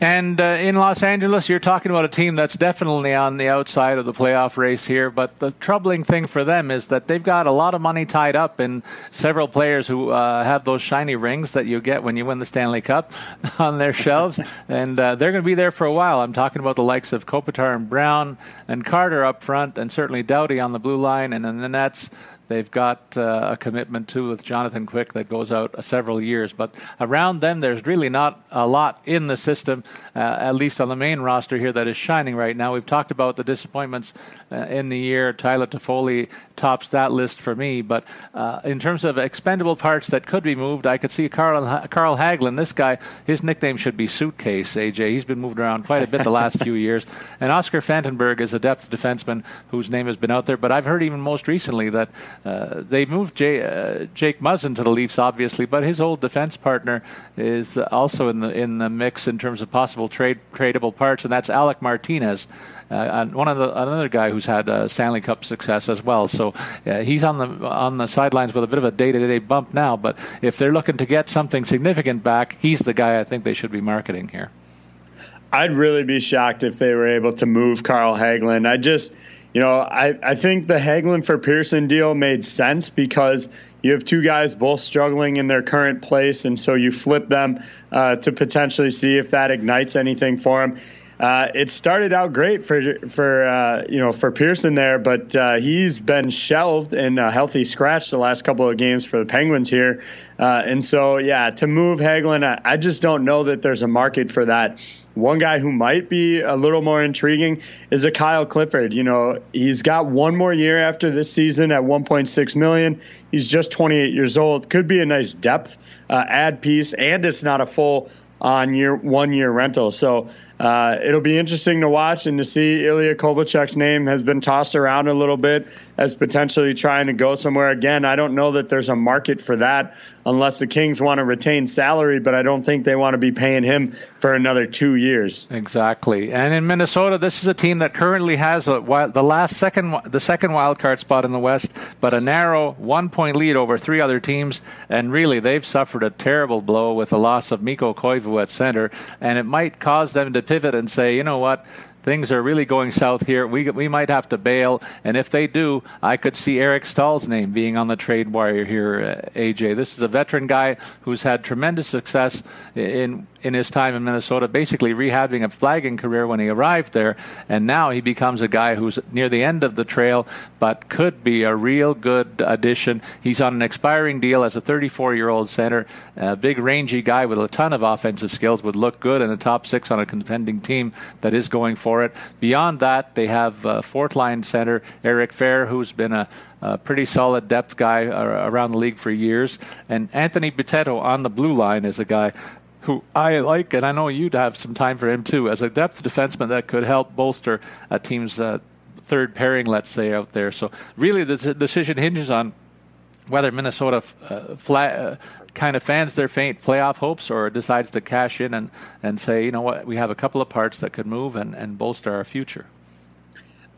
And uh, in Los Angeles, you're talking about a team that's definitely on the outside of the playoff race here. But the troubling thing for them is that they've got a lot of money tied up in several players who uh, have those shiny rings that you get when you win the Stanley Cup on their shelves. and uh, they're going to be there for a while. I'm talking about the likes of Kopitar and Brown and Carter up front, and certainly Doughty on the blue line. And in the Nets, They've got uh, a commitment too with Jonathan Quick that goes out uh, several years. But around them, there's really not a lot in the system, uh, at least on the main roster here, that is shining right now. We've talked about the disappointments uh, in the year. Tyler Toffoli tops that list for me. But uh, in terms of expendable parts that could be moved, I could see Carl Carl Hagelin. This guy, his nickname should be Suitcase. AJ. He's been moved around quite a bit the last few years. And Oscar Fantenberg is a depth defenseman whose name has been out there. But I've heard even most recently that uh, they moved Jay, uh, Jake Muzzin to the Leafs, obviously, but his old defense partner is also in the in the mix in terms of possible trade tradable parts, and that's Alec Martinez, and one of the another guy who's had uh, Stanley Cup success as well. So uh, he's on the on the sidelines with a bit of a day-to-day bump now. But if they're looking to get something significant back, he's the guy I think they should be marketing here. I'd really be shocked if they were able to move Carl Hagelin. I just you know, I, I think the Hagelin for Pearson deal made sense because you have two guys both struggling in their current place, and so you flip them uh, to potentially see if that ignites anything for him. Uh, it started out great for for uh, you know for Pearson there, but uh, he's been shelved in a healthy scratch the last couple of games for the Penguins here, uh, and so yeah, to move Hagelin, I, I just don't know that there's a market for that. One guy who might be a little more intriguing is a Kyle Clifford. You know, he's got one more year after this season at 1.6 million. He's just 28 years old. Could be a nice depth uh, add piece, and it's not a full on year one year rental. So uh, it'll be interesting to watch and to see Ilya Kovalchuk's name has been tossed around a little bit as potentially trying to go somewhere. Again, I don't know that there's a market for that unless the Kings want to retain salary, but I don't think they want to be paying him for another two years. Exactly. And in Minnesota, this is a team that currently has a, the last second, the second wild card spot in the West, but a narrow one point lead over three other teams. And really, they've suffered a terrible blow with the loss of Mikko Koivu at center, and it might cause them to pivot and say, you know what, things are really going south here. We we might have to bail, and if they do, I could see Eric Staal's name being on the trade wire here. Uh, AJ, this is a veteran guy who's had tremendous success in in his time in Minnesota, basically rehabbing a flagging career when he arrived there, and now he becomes a guy who's near the end of the trail, but could be a real good addition. He's on an expiring deal as a 34-year-old center, a big rangy guy with a ton of offensive skills, would look good in the top six on a contending team that is going for it. Beyond that, they have uh, fourth-line center Eric Fehr, who's been a, a pretty solid depth guy uh, around the league for years, and Anthony Bitetto on the blue line is a guy who I like, and I know you'd have some time for him too, as a depth defenseman that could help bolster a team's uh, third pairing, let's say, out there. So really, the decision hinges on whether Minnesota uh, flat, uh, kind of fans their faint playoff hopes or decides to cash in and, and say, you know what, we have a couple of parts that could move and, and bolster our future.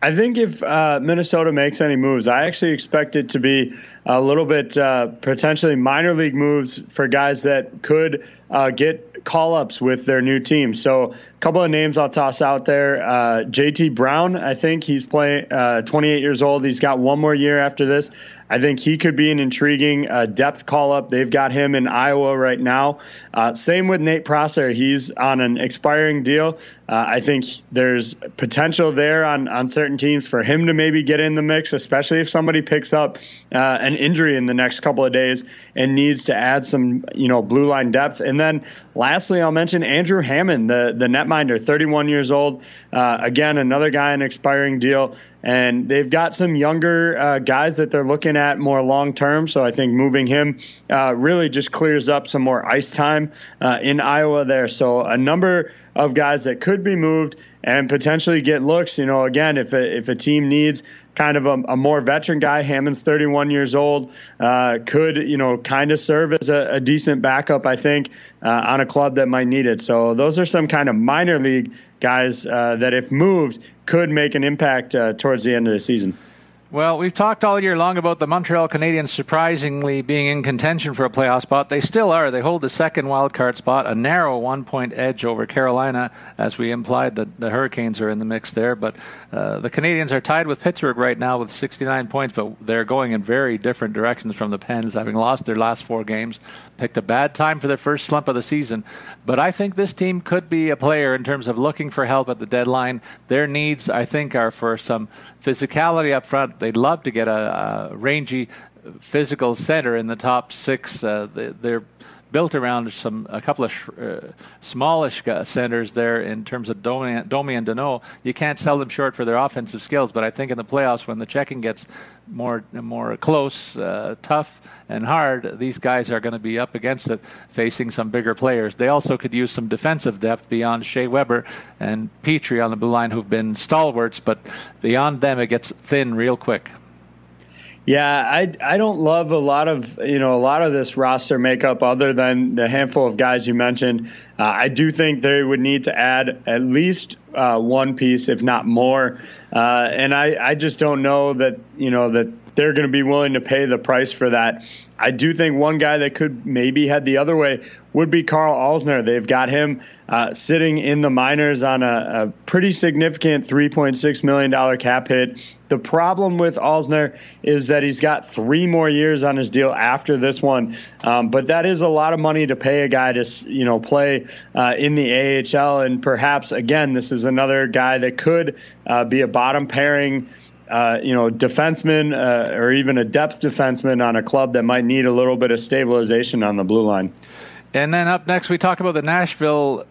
I think if uh, Minnesota makes any moves, I actually expect it to be a little bit uh, potentially minor league moves for guys that could uh, get call ups with their new team. So, a couple of names I'll toss out there. Uh, JT Brown, I think he's playing uh, 28 years old. He's got one more year after this. I think he could be an intriguing uh, depth call up. They've got him in Iowa right now. Uh, same with Nate Prosser. He's on an expiring deal. Uh, I think there's potential there on, on certain teams for him to maybe get in the mix, especially if somebody picks up uh, an injury in the next couple of days and needs to add some, you know, blue line depth. And then lastly, I'll mention Andrew Hammond, the, the netminder, 31 years old. Uh, again, another guy in expiring deal and they've got some younger uh, guys that they're looking at more long term. So I think moving him uh, really just clears up some more ice time uh, in Iowa there. So a number of guys that could be moved and potentially get looks. You know, again, if a, if a team needs kind of a, a more veteran guy, Hammond's 31 years old, uh, could you know kind of serve as a, a decent backup, I think, uh, on a club that might need it. So those are some kind of minor league guys uh, that, if moved, could make an impact uh, towards the end of the season. Well, we've talked all year long about the Montreal Canadiens surprisingly being in contention for a playoff spot. They still are. They hold the second wild card spot, a narrow one point edge over Carolina, as we implied that the Hurricanes are in the mix there. But uh, the Canadiens are tied with Pittsburgh right now with 69 points, but they're going in very different directions from the Pens, having lost their last four games. Picked a bad time for their first slump of the season. But I think this team could be a player in terms of looking for help at the deadline. Their needs, I think, are for some physicality up front. They'd love to get a, a rangy physical center in the top six. Uh, they, are built around some a couple of sh- uh, smallish centers there in terms of Domi, Domi and Danault. You can't sell them short for their offensive skills, but I think in the playoffs when the checking gets more more close, uh, tough, and hard, these guys are going to be up against it, facing some bigger players. They also could use some defensive depth beyond Shea Weber and Petry on the blue line, who've been stalwarts, but beyond them, it gets thin real quick. Yeah, I I don't love a lot of you know a lot of this roster makeup other than the handful of guys you mentioned. Uh, I do think they would need to add at least uh, one piece, if not more. Uh, and I I just don't know that you know that they're going to be willing to pay the price for that. I do think one guy that could maybe head the other way would be Carl Alzner. They've got him uh, sitting in the minors on a, a pretty significant $3.6 million cap hit. The problem with Alzner is that he's got three more years on his deal after this one, um, but that is a lot of money to pay a guy to you know play uh, in the AHL, and perhaps again this is another guy that could uh, be a bottom pairing uh, you know, defenseman uh, or even a depth defenseman on a club that might need a little bit of stabilization on the blue line. And then up next, we talk about the Nashville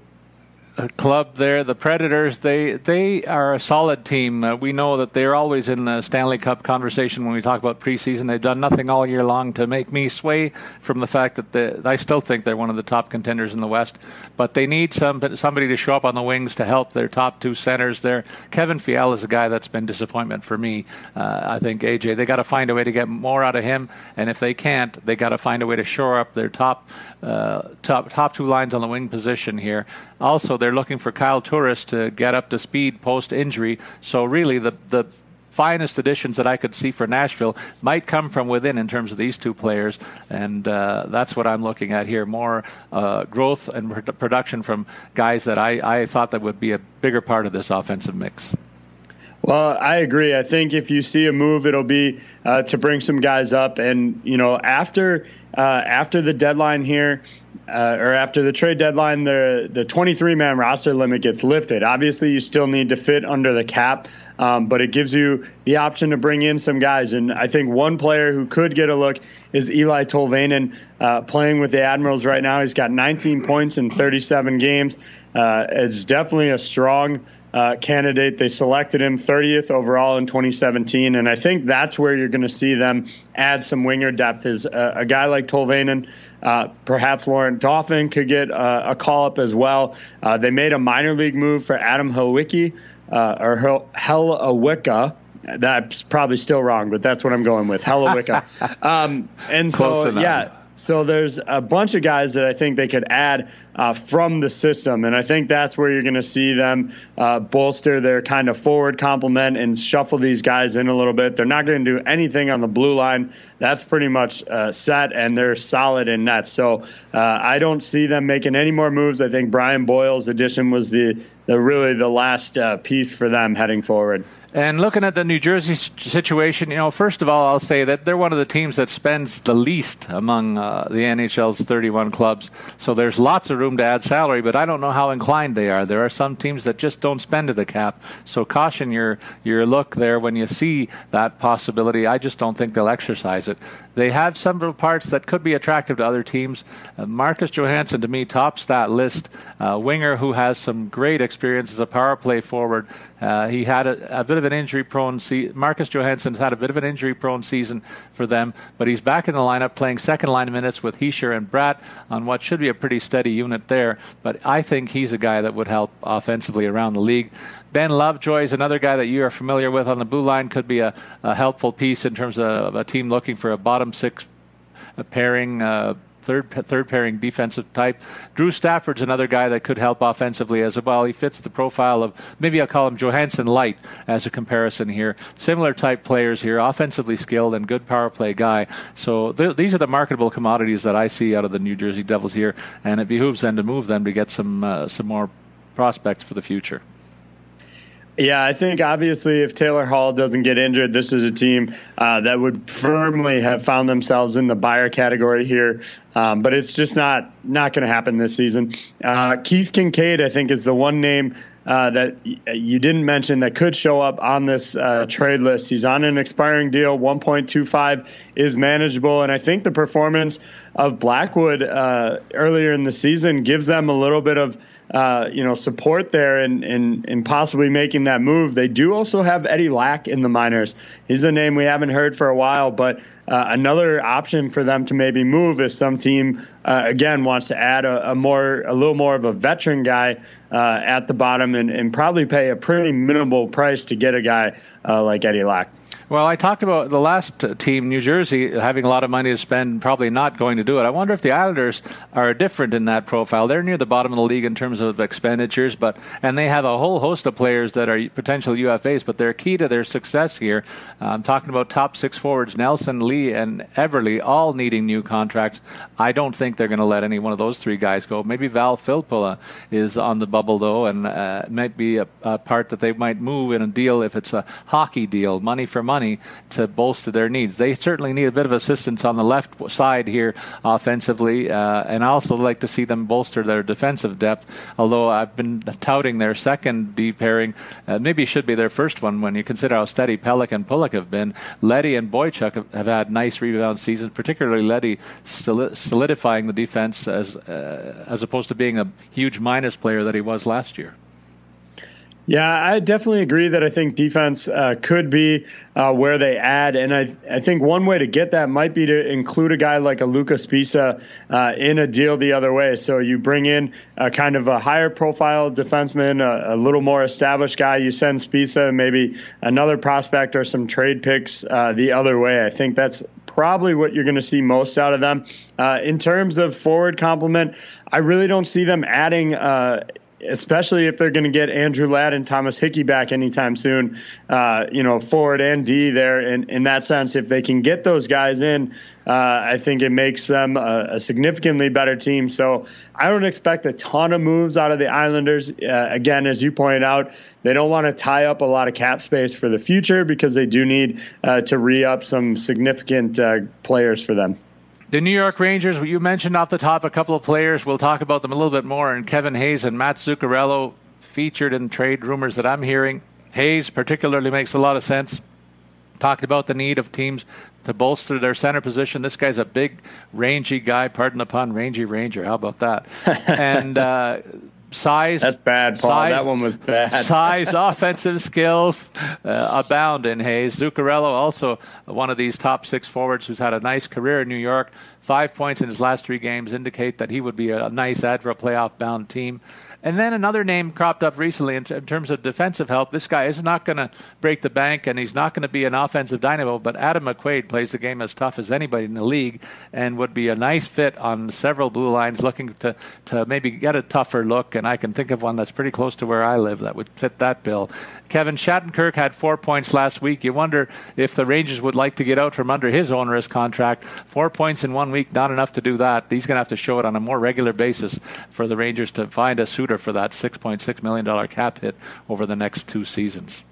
club there, the Predators, they they are a solid team. Uh, we know that they're always in the Stanley Cup conversation when we talk about preseason. They've done nothing all year long to make me sway from the fact that I still think they're one of the top contenders in the West. But they need some somebody to show up on the wings to help their top two centers there. Kevin Fiala is a guy that's been disappointment for me. Uh, I think AJ they got to find a way to get more out of him, and if they can't, they got to find a way to shore up their top uh, top top two lines on the wing position here. Also, they're looking for Kyle Turris to get up to speed post injury. So really, the the finest additions that I could see for Nashville might come from within in terms of these two players, and uh, that's what I'm looking at here. More uh, growth and production from guys that I, I thought that would be a bigger part of this offensive mix. Well, I agree. I think if you see a move, it'll be uh, to bring some guys up, and you know, after uh, after the deadline here, uh, or after the trade deadline, the the 23 man roster limit gets lifted. Obviously, you still need to fit under the cap, um, but it gives you the option to bring in some guys. And I think one player who could get a look is Eeli Tolvanen, uh, playing with the Admirals right now. He's got 19 points in 37 games. Uh, it's definitely a strong. Uh, candidate. They selected him 30th overall in 2017, and I think that's where you're going to see them add some winger depth. Is a, a guy like Tolvanen, uh, perhaps Laurent Dauphin could get uh, a call up as well. Uh, they made a minor league move for Adam Helwicki uh, or Hellawicka. That's probably still wrong, but that's what I'm going with. Hellawicka. um, and so, yeah. So there's a bunch of guys that I think they could add uh, from the system. And I think that's where you're going to see them uh, bolster their kind of forward complement and shuffle these guys in a little bit. They're not going to do anything on the blue line. That's pretty much uh, set, and they're solid in that. So uh, I don't see them making any more moves. I think Brian Boyle's addition was the, the really the last uh, piece for them heading forward. And looking at the New Jersey situation, you know, first of all, I'll say that they're one of the teams that spends the least among uh, the NHL's 31 clubs. So there's lots of room to add salary, but I don't know how inclined they are. There are some teams that just don't spend to the cap. So caution your your look there when you see that possibility. I just don't think they'll exercise it. They have several parts that could be attractive to other teams. Uh, Marcus Johansson, to me, tops that list. Uh, winger who has some great experience as a power play forward. Uh, he had a, a, bit of an injury prone season. Marcus Johansson's had a bit of an injury prone season for them, but he's back in the lineup playing second line minutes with Hischier and Bratt on what should be a pretty steady unit there. But I think he's a guy that would help offensively around the league. Ben Lovejoy is another guy that you are familiar with on the blue line. Could be a, a helpful piece in terms of a team looking for a bottom six pairing. Uh, third third pairing defensive type. Drew Stafford's another guy that could help offensively as well. He fits the profile of maybe I'll call him Johansson Light as a comparison here. Similar type players here, offensively skilled and good power play guy. So th- these are the marketable commodities that I see out of the New Jersey Devils here, and it behooves them to move them to get some uh, some more prospects for the future. Yeah, I think obviously if Taylor Hall doesn't get injured, this is a team uh, that would firmly have found themselves in the buyer category here. Um, but it's just not not going to happen this season. Uh, Keith Kinkaid, I think, is the one name uh, that you didn't mention that could show up on this uh, trade list. He's on an expiring deal. 1.25 is manageable, and I think the performance of Blackwood uh, earlier in the season gives them a little bit of uh, you know, support there and, and, and possibly making that move. They do also have Eddie Lack in the minors. He's a name we haven't heard for a while, but uh, another option for them to maybe move if some team uh, again wants to add a, a, more a little more of a veteran guy uh, at the bottom and, and probably pay a pretty minimal price to get a guy uh, like Eddie Lack. Well, I talked about the last team, New Jersey, having a lot of money to spend, probably not going to do it. I wonder if the Islanders are different in that profile. They're near the bottom of the league in terms of expenditures, but and they have a whole host of players that are potential UFAs, but they're key to their success here. I'm talking about top six forwards, Nelson, Lee, and Eberle, all needing new contracts. I don't think they're going to let any one of those three guys go. Maybe Val Filppula is on the bubble though, and uh, might be a, a part that they might move in a deal if it's a hockey deal, money for money money to bolster their needs. They certainly need a bit of assistance on the left side here offensively, uh, and I also like to see them bolster their defensive depth. Although I've been touting their second D pairing, uh, maybe should be their first one when you consider how steady Pelech and Pulock have been. Leddy and Boychuk have, have had nice rebound seasons, particularly Leddy solidifying the defense as uh, as opposed to being a huge minus player that he was last year. Yeah, I definitely agree that I think defense uh, could be uh, where they add, and I I think one way to get that might be to include a guy like a Luca Sbisa uh, in a deal the other way. So you bring in a kind of a higher profile defenseman, a, a little more established guy. You send Sbisa, maybe another prospect or some trade picks uh, the other way. I think that's probably what you're going to see most out of them. Uh, in terms of forward complement, I really don't see them adding uh, especially if they're going to get Andrew Ladd and Thomas Hickey back anytime soon, uh, you know, forward and D there. In, in that sense, if they can get those guys in, uh, I think it makes them a, a, significantly better team. So I don't expect a ton of moves out of the Islanders. Uh, again, as you pointed out, they don't want to tie up a lot of cap space for the future because they do need uh, to re up some significant uh, players for them. The New York Rangers, you mentioned off the top a couple of players. We'll talk about them a little bit more. And Kevin Hayes and Matt Zuccarello featured in trade rumors that I'm hearing. Hayes particularly makes a lot of sense. Talked about the need of teams to bolster their center position. This guy's a big, rangy guy. Pardon the pun, rangy ranger. How about that? and uh, size. That's bad, Paul. Size, that one was bad. size, offensive skills uh, abound in Hayes. Zuccarello, also one of these top six forwards who's had a nice career in New York. Five points in his last three games indicate that he would be a nice ad for a playoff bound team. And then another name cropped up recently in, t- in terms of defensive help. This guy is not going to break the bank, and he's not going to be an offensive dynamo. But Adam McQuaid plays the game as tough as anybody in the league, and would be a nice fit on several blue lines, looking to to maybe get a tougher look. And I can think of one that's pretty close to where I live that would fit that bill. Kevin Shattenkirk had four points last week. You wonder if the Rangers would like to get out from under his onerous contract. Four points in one week, not enough to do that. He's going to have to show it on a more regular basis for the Rangers to find a for that $6.6 million cap hit over the next two seasons.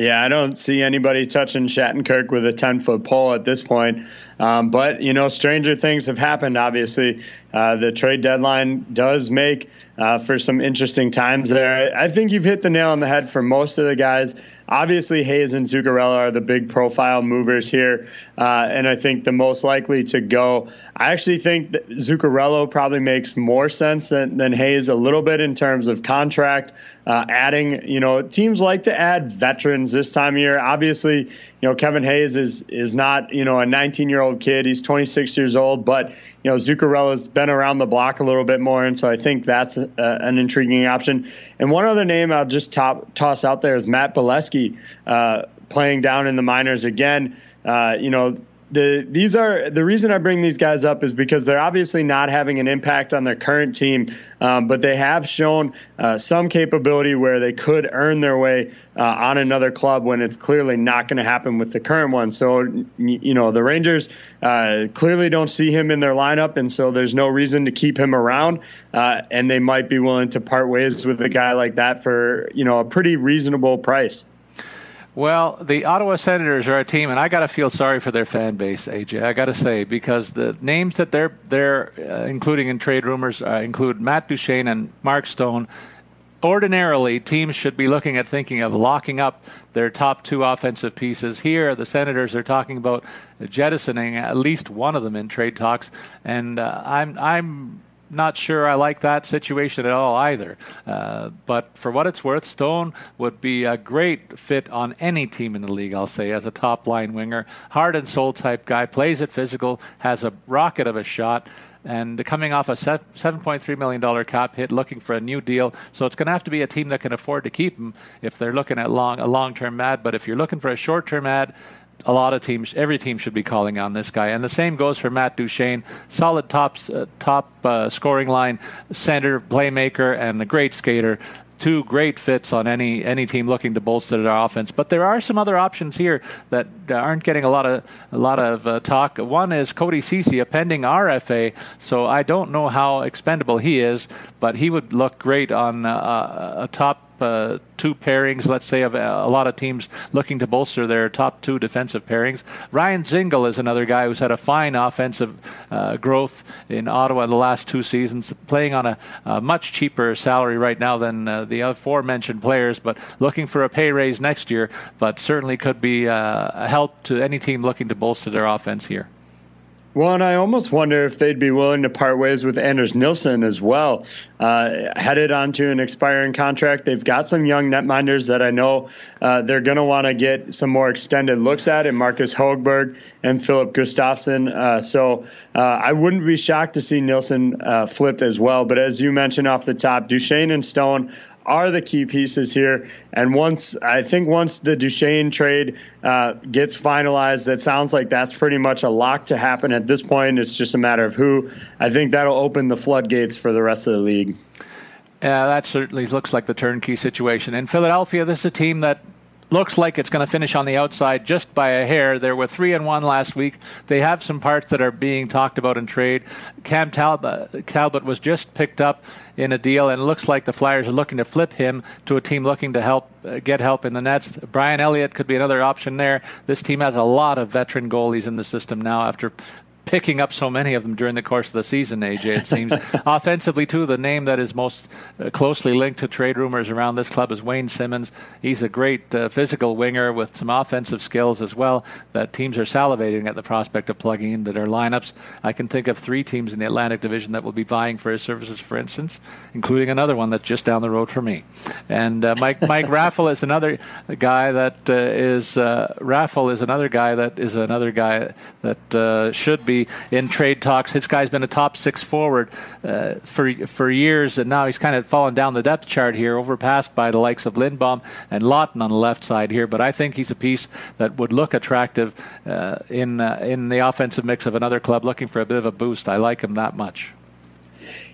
Yeah, I don't see anybody touching Shattenkirk with a 10 foot pole at this point. Um, but, you know, stranger things have happened, obviously. Uh, the trade deadline does make uh, for some interesting times there. I think you've hit the nail on the head for most of the guys. Obviously, Hayes and Zuccarello are the big profile movers here, uh, and I think the most likely to go. I actually think that Zuccarello probably makes more sense than, than Hayes a little bit in terms of contract. Uh, adding, you know, teams like to add veterans this time of year. Obviously, you know, Kevin Hayes is is not, you know, a 19 year old kid. He's 26 years old, but you know, Zuccarello's been around the block a little bit more, and so I think that's a, an intriguing option. And one other name I'll just top, toss out there is Matt Beleskey, uh, playing down in the minors again. Uh, you know, the these are the reason I bring these guys up is because they're obviously not having an impact on their current team, um, but they have shown uh, some capability where they could earn their way uh, on another club when it's clearly not going to happen with the current one. So you know the Rangers uh, clearly don't see him in their lineup, and so there's no reason to keep him around. Uh, and they might be willing to part ways with a guy like that for you know a pretty reasonable price. Well, the Ottawa Senators are a team, and I got to feel sorry for their fan base, AJ. I got to say because the names that they're they're uh, including in trade rumors uh, include Matt Duchene and Mark Stone. Ordinarily, teams should be looking at thinking of locking up their top two offensive pieces. Here, the Senators are talking about jettisoning at least one of them in trade talks, and uh, I'm I'm not sure I like that situation at all either. Uh, but for what it's worth, Stone would be a great fit on any team in the league, I'll say, as a top line winger. Heart and soul type guy, plays it physical, has a rocket of a shot. And coming off a $7.3 million cap hit, looking for a new deal. So it's going to have to be a team that can afford to keep him if they're looking at long, a long term ad. But if you're looking for a short term ad, a lot of teams, every team should be calling on this guy. And the same goes for Matt Duchene, solid top uh, top uh, scoring line, center, playmaker, and a great skater. Two great fits on any any team looking to bolster their offense. But there are some other options here that aren't getting a lot of a lot of uh, talk. One is Cody Ceci, a pending RFA. So I don't know how expendable he is, but he would look great on uh, a top uh, two pairings, let's say, of a lot of teams looking to bolster their top two defensive pairings. Ryan Dzingel is another guy who's had a fine offensive uh, growth in Ottawa the last two seasons, playing on a, a much cheaper salary right now than uh, the aforementioned players, but looking for a pay raise next year, but certainly could be uh, a help to any team looking to bolster their offense here. Well, and I almost wonder if they'd be willing to part ways with Anders Nilsson as well. Uh, headed onto an expiring contract, they've got some young netminders that I know uh, they're going to want to get some more extended looks at, in Marcus Hogberg and Filip Gustavsson. Uh, so uh, I wouldn't be shocked to see Nilsson uh, flipped as well. But as you mentioned off the top, Duchene and Stone are the key pieces here. And once I think once the Duchene trade uh, gets finalized, that sounds like that's pretty much a lock to happen at this point. It's just a matter of who. I think that'll open the floodgates for the rest of the league. Yeah, that certainly looks like the turnkey situation. In Philadelphia, this is a team that looks like it's going to finish on the outside just by a hair. There were three and one last week. They have some parts that are being talked about in trade. Cam Talbot, Talbot was just picked up in a deal, and looks like the Flyers are looking to flip him to a team looking to help uh, get help in the nets. Brian Elliott could be another option there. This team has a lot of veteran goalies in the system now after picking up so many of them during the course of the season, AJ, it seems. Offensively, too, the name that is most uh, closely linked to trade rumors around this club is Wayne Simmonds. He's a great uh, physical winger with some offensive skills as well that teams are salivating at the prospect of plugging into their lineups. I can think of three teams in the Atlantic Division that will be vying for his services, for instance, including another one that's just down the road for me. And uh, Mike Mike Raffl is another guy that uh, is uh, Raffl is another guy that is another guy that uh, should be in trade talks. This guy's been a top six forward uh, for for years, and now he's kind of fallen down the depth chart here, overpassed by the likes of Lindblom and Laughton on the left side here. But I think he's a piece that would look attractive uh, in uh, in the offensive mix of another club looking for a bit of a boost. I like him that much.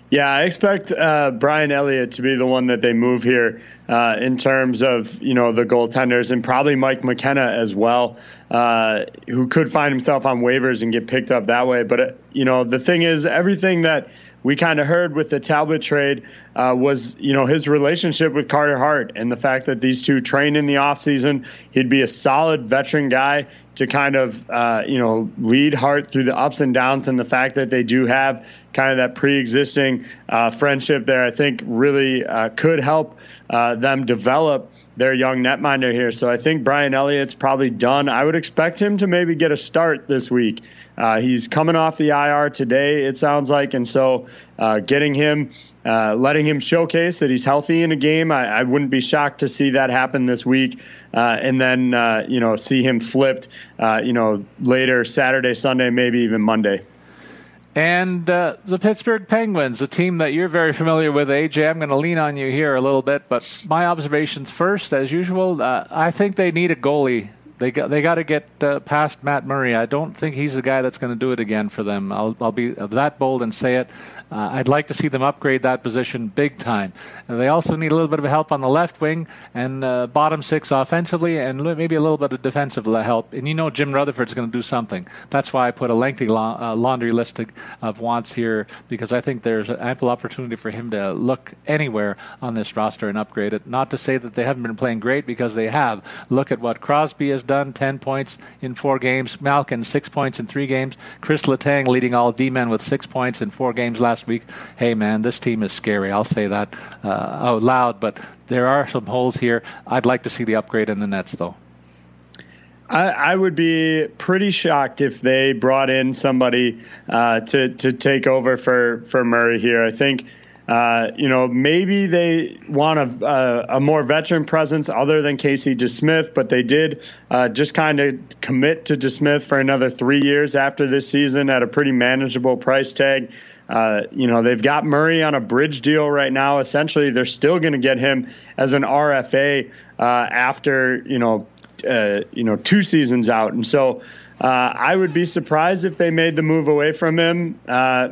Yeah, I expect uh, Brian Elliott to be the one that they move here uh, in terms of you know the goaltenders, and probably Mike McKenna as well, uh, who could find himself on waivers and get picked up that way. But uh, you know the thing is, everything that we kind of heard with the Talbot trade uh, was, you know, his relationship with Carter Hart and the fact that these two trained in the offseason. He'd be a solid veteran guy to kind of, uh, you know, lead Hart through the ups and downs. And the fact that they do have kind of that pre existing uh, friendship there, I think really could help them develop their young netminder here. So I think Brian Elliott's probably done. I would expect him to maybe get a start this week. Uh, he's coming off the IR today, it sounds like, and so uh, getting him, uh, letting him showcase that he's healthy in a game, I, I wouldn't be shocked to see that happen this week, uh, and then uh, you know see him flipped, uh, you know later Saturday, Sunday, maybe even Monday. And uh, the Pittsburgh Penguins, a team that you're very familiar with, AJ. I'm going to lean on you here a little bit, but my observations first, as usual. Uh, I think they need a goalie they got they got to get uh, past Matt Murray. I don't think he's the guy that's going to do it again for them. I'll, I'll be that bold and say it. Uh, I'd like to see them upgrade that position big time. And they also need a little bit of help on the left wing and uh, bottom six offensively, and maybe a little bit of defensive help. And you know Jim Rutherford's going to do something. That's why I put a lengthy la- uh, laundry list of, wants here because I think there's ample opportunity for him to look anywhere on this roster and upgrade it. Not to say that they haven't been playing great because they have. Look at what Crosby has done 10 points in four games, Malkin, six points in three games, Chris Letang leading all D men with six points in four games last week. Hey, man, this team is scary. I'll say that uh, out loud, but there are some holes here. I'd like to see the upgrade in the Nets, though. I, I, would be pretty shocked if they brought in somebody uh, to to take over for for Murray here. I think uh, you know, maybe they want a, a, a, more veteran presence other than Casey DeSmith, but they did uh, just kind of commit to DeSmith for another three years after this season at a pretty manageable price tag. Uh, you know, they've got Murray on a bridge deal right now. Essentially, they're still going to get him as an RFA uh, after, you know, uh, you know, two seasons out. And so I would be surprised if they made the move away from him.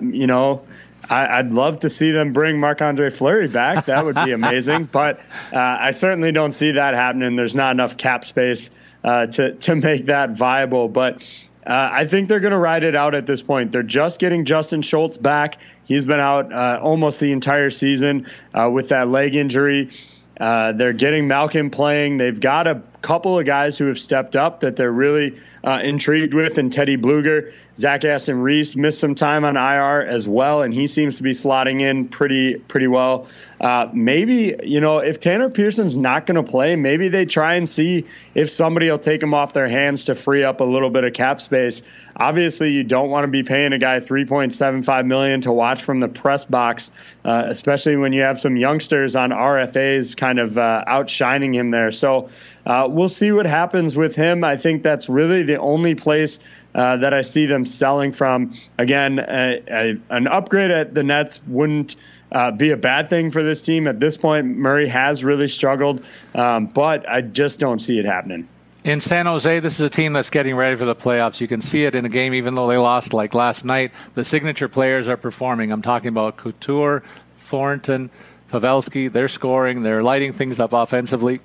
you know, I, would love to see them bring Marc Andre Fleury back. That would be amazing. but uh, I certainly don't see that happening. There's not enough cap space uh, to to make that viable. But uh, I think they're going to ride it out at this point. They're just getting Justin Schultz back. He's been out uh, almost the entire season uh, with that leg injury. Uh, they're getting Malcolm playing. They've got a couple of guys who have stepped up that they're really uh, intrigued with, and Teddy Blueger, Zach Aston Reese missed some time on IR as well, and he seems to be slotting in pretty pretty well. Uh, maybe you know if Tanner Pearson's not going to play, maybe they try and see if somebody will take him off their hands to free up a little bit of cap space. Obviously, you don't want to be paying a guy 3.75 million to watch from the press box, uh, especially when you have some youngsters on RFAs kind of uh, outshining him there. So uh, we'll see what happens with him. I think that's really the only place uh, that I see them selling from. Again, a, a, an upgrade at the Nets wouldn't. Uh, be a bad thing for this team at this point. Murray has really struggled, um, but I just don't see it happening. In San Jose, this is a team that's getting ready for the playoffs. You can see it in a game, even though they lost like last night. The signature players are performing. I'm talking about Couture, Thornton, Pavelski. They're scoring. They're lighting things up offensively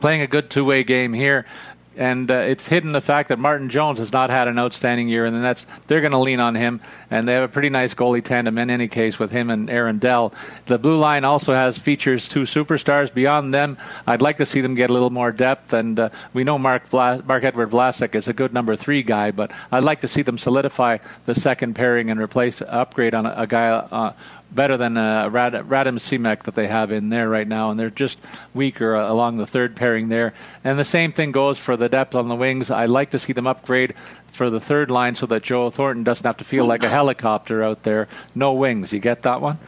playing a good two-way game here. And uh, it's hidden the fact that Martin Jones has not had an outstanding year, and that's they're going to lean on him. And they have a pretty nice goalie tandem in any case with him and Aaron Dell. The blue line also has features two superstars. Beyond them, I'd like to see them get a little more depth. And uh, we know Mark Vla- Marc-Edouard Vlasic is a good number three guy, but I'd like to see them solidify the second pairing and replace upgrade on a, a guy uh, better than uh, Rad- Radim Simek that they have in there right now, and they're just weaker uh, along the third pairing there. And the same thing goes for the depth on the wings. I like to see them upgrade for the third line so that Joe Thornton doesn't have to feel like a helicopter out there. No wings. You get that one?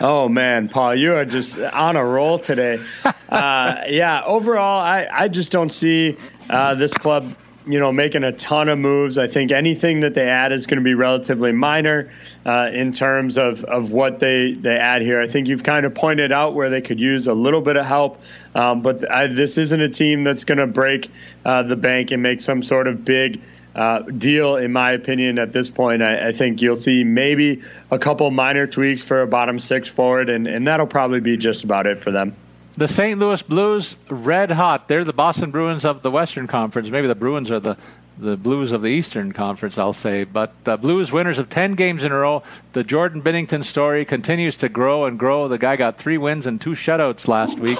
oh man, Paul, you are just on a roll today. Uh, yeah, overall, I, I just don't see uh, this club you know, making a ton of moves. I think anything that they add is going to be relatively minor uh, in terms of, of what they, they add here. I think you've kind of pointed out where they could use a little bit of help, um, but I, this isn't a team that's going to break uh, the bank and make some sort of big uh, deal, in my opinion, at this point. I, I, think you'll see maybe a couple minor tweaks for a bottom six forward, and, and that'll probably be just about it for them. The St. Louis Blues, red hot. They're the Boston Bruins of the Western Conference. Maybe the Bruins are the the Blues of the Eastern Conference, I'll say. But uh, Blues winners of 10 games in a row. The Jordan Binnington story continues to grow and grow. The guy got three wins and two shutouts last week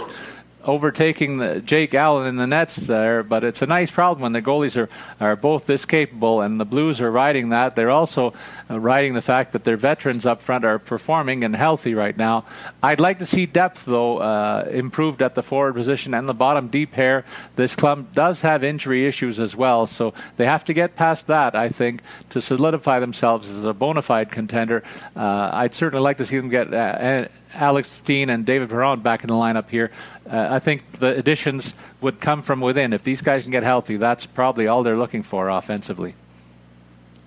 overtaking the, Jake Allen in the nets there, but it's a nice problem when the goalies are, are both this capable, and the Blues are riding that. They're also uh, riding the fact that their veterans up front are performing and healthy right now. I'd like to see depth, though, uh, improved at the forward position and the bottom deep pair. This club does have injury issues as well, so they have to get past that, I think, to solidify themselves as a bona fide contender. Uh, I'd certainly like to see them get uh, Alex Steen and David Perron back in the lineup here. Uh, I think the additions would come from within. If these guys can get healthy, that's probably all they're looking for offensively.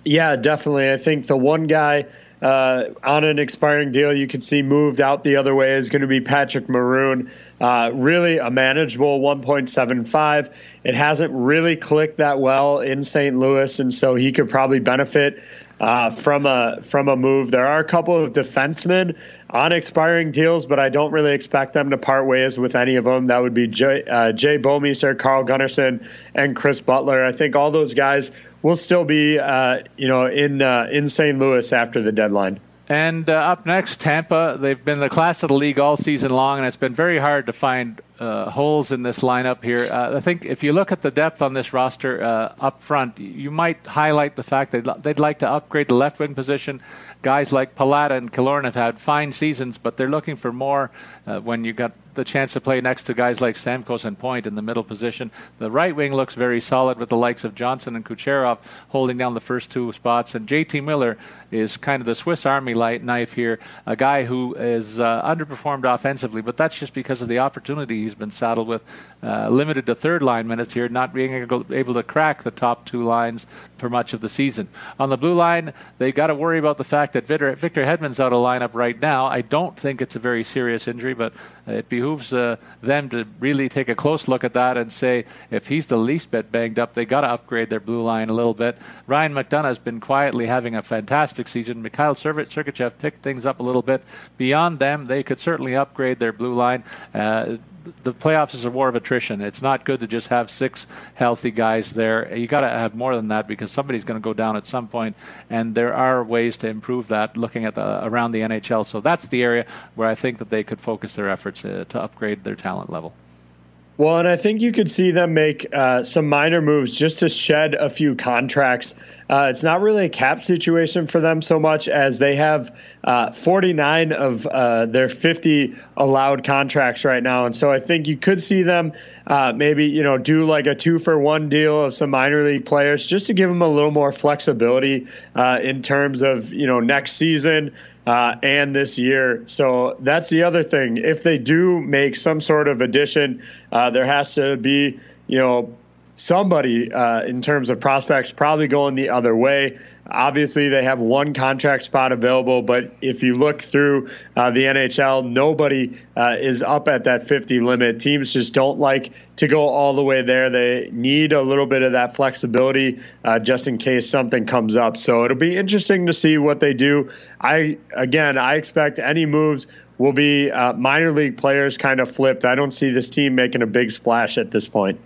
Yeah, definitely. I think the one guy uh, on an expiring deal you could see moved out the other way is going to be Patrick Maroon. Uh, really a manageable 1.75. It hasn't really clicked that well in St. Louis, and so he could probably benefit uh, from a from a move. There are a couple of defensemen on expiring deals, but I don't really expect them to part ways with any of them. That would be Jay, uh, Jay Bouwmeester, Carl Gunnarsson, and Chris Butler. I think all those guys will still be, uh, you know, in uh, in St. Louis after the deadline. And uh, up next, Tampa. They've been the class of the league all season long, and it's been very hard to find uh, holes in this lineup here. Uh, I think if you look at the depth on this roster uh, up front, you might highlight the fact that they'd like to upgrade the left wing position. Guys like Palata and Killorn have had fine seasons, but they're looking for more uh, when you've got the chance to play next to guys like Stamkos and Point in the middle position. The right wing looks very solid with the likes of Johnson and Kucherov holding down the first two spots. And JT Miller is kind of the Swiss Army knife here, a guy who is uh, underperformed offensively, but that's just because of the opportunity he's been saddled with. Uh, limited to third line minutes here, not being able to crack the top two lines for much of the season. On the blue line, they got to worry about the fact that Victor, Hedman's out of lineup right now. I don't think it's a very serious injury, but it behooves uh, them to really take a close look at that and say if he's the least bit banged up, they got to upgrade their blue line a little bit. Ryan McDonagh has been quietly having a fantastic season. Mikhail Sergachev picked things up a little bit. Beyond them, they could certainly upgrade their blue line. Uh, the playoffs is a war of attrition. It's not good to just have six healthy guys there. You got to have more than that because somebody's going to go down at some point, and there are ways to improve that. Looking at the around the NHL, so that's the area where I think that they could focus their efforts uh, to upgrade their talent level. Well, and I think you could see them make uh, some minor moves just to shed a few contracts. Uh, it's not really a cap situation for them so much as they have uh, 49 of uh, their 50 allowed contracts right now, and so I think you could see them uh, maybe you know do like a two for one deal of some minor league players just to give them a little more flexibility uh, in terms of you know next season uh, and this year. So that's the other thing. If they do make some sort of addition, uh, there has to be, you know, somebody uh, in terms of prospects probably going the other way. Obviously, they have one contract spot available, but if you look through uh, the NHL, nobody uh, is up at that 50 limit. Teams just don't like to go all the way there. They need a little bit of that flexibility uh, just in case something comes up. So it'll be interesting to see what they do. I again, I expect any moves will be uh, minor league players kind of flipped. I don't see this team making a big splash at this point.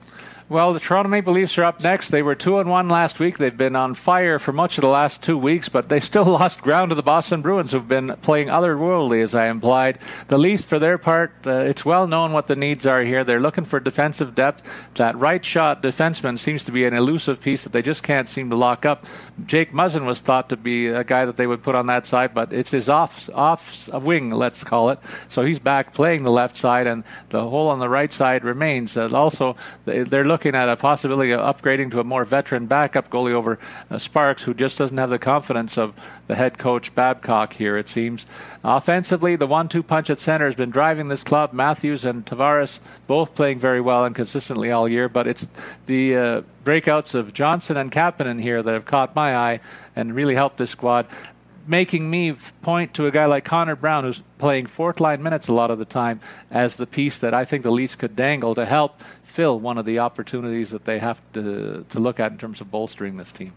Well, the Toronto Maple Leafs are up next. They were two and one last week. They've been on fire for much of the last two weeks, but they still lost ground to the Boston Bruins, who've been playing otherworldly, as I implied. The Leafs, for their part, uh, it's well known what the needs are here. They're looking for defensive depth. That right shot defenseman seems to be an elusive piece that they just can't seem to lock up. Jake Muzzin was thought to be a guy that they would put on that side, but it's his off off wing, let's call it. So he's back playing the left side, and the hole on the right side remains. Uh, also, they're looking looking at a possibility of upgrading to a more veteran backup goalie over uh, Sparks, who just doesn't have the confidence of the head coach Babcock here, it seems. Offensively, the one two punch at center has been driving this club. Matthews and Tavares both playing very well and consistently all year, but it's the uh, breakouts of Johnsson and Kapanen here that have caught my eye and really helped this squad making me point to a guy like Connor Brown, who's playing fourth line minutes a lot of the time, as the piece that I think the Leafs could dangle to help fill one of the opportunities that they have to to look at in terms of bolstering this team.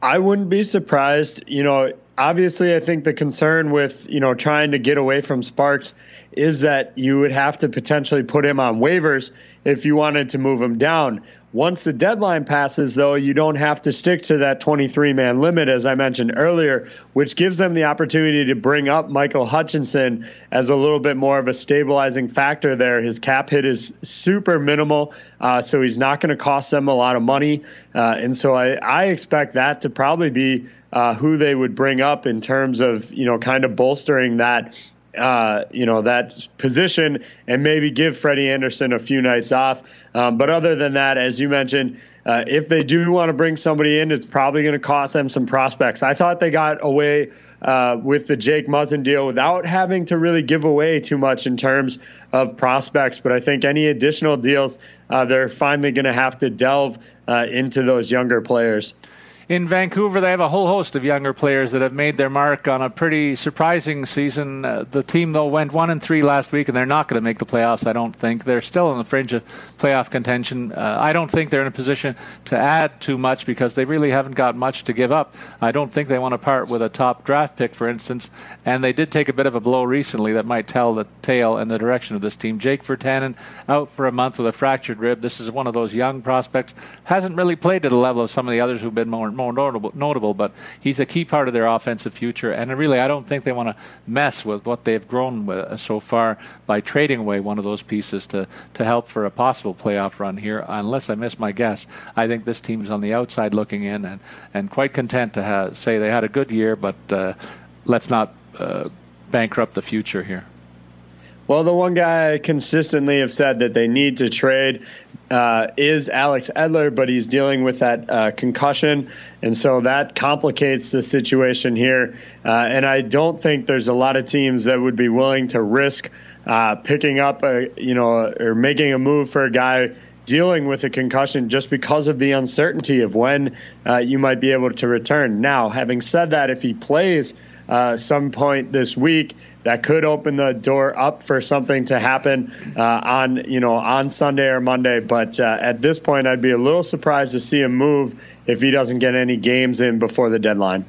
I wouldn't be surprised. You know, obviously, I think the concern with you know trying to get away from Sparks is that you would have to potentially put him on waivers if you wanted to move him down. Once the deadline passes, though, you don't have to stick to that 23 man limit, as I mentioned earlier, which gives them the opportunity to bring up Michael Hutchinson as a little bit more of a stabilizing factor there. His cap hit is super minimal, uh, so he's not going to cost them a lot of money. Uh, and so I, I expect that to probably be uh, who they would bring up in terms of, you know, kind of bolstering that uh, you know that position and maybe give Freddie Andersen a few nights off. Um, but other than that, as you mentioned, uh, if they do want to bring somebody in, it's probably going to cost them some prospects. I thought they got away uh, with the Jake Muzzin deal without having to really give away too much in terms of prospects. But I think any additional deals, uh, they're finally going to have to delve uh, into those younger players. In Vancouver, they have a whole host of younger players that have made their mark on a pretty surprising season. Uh, the team, though, went one and three last week, and they're not going to make the playoffs. I don't think they're still on the fringe of playoff contention. Uh, I don't think they're in a position to add too much because they really haven't got much to give up. I don't think they want to part with a top draft pick, for instance, and they did take a bit of a blow recently that might tell the tale and the direction of this team. Jake Virtanen out for a month with a fractured rib. This is one of those young prospects. Hasn't really played to the level of some of the others who've been more more notable, notable, but he's a key part of their offensive future. And really, I don't think they want to mess with what they've grown with uh, so far by trading away one of those pieces to, to help for a possible playoff run here, unless I miss my guess. I think this team's on the outside looking in and, and quite content to have, say they had a good year, but uh, let's not uh, bankrupt the future here. Well, the one guy I consistently have said that they need to trade uh, is Alex Edler, but he's dealing with that uh, concussion, and so that complicates the situation here. Uh, and I don't think there's a lot of teams that would be willing to risk uh, picking up a, you know, or making a move for a guy dealing with a concussion just because of the uncertainty of when uh, you might be able to return. Now, having said that, if he plays uh, some point this week that could open the door up for something to happen uh, on you know on Sunday or Monday. But uh, at this point, I'd be a little surprised to see him move if he doesn't get any games in before the deadline.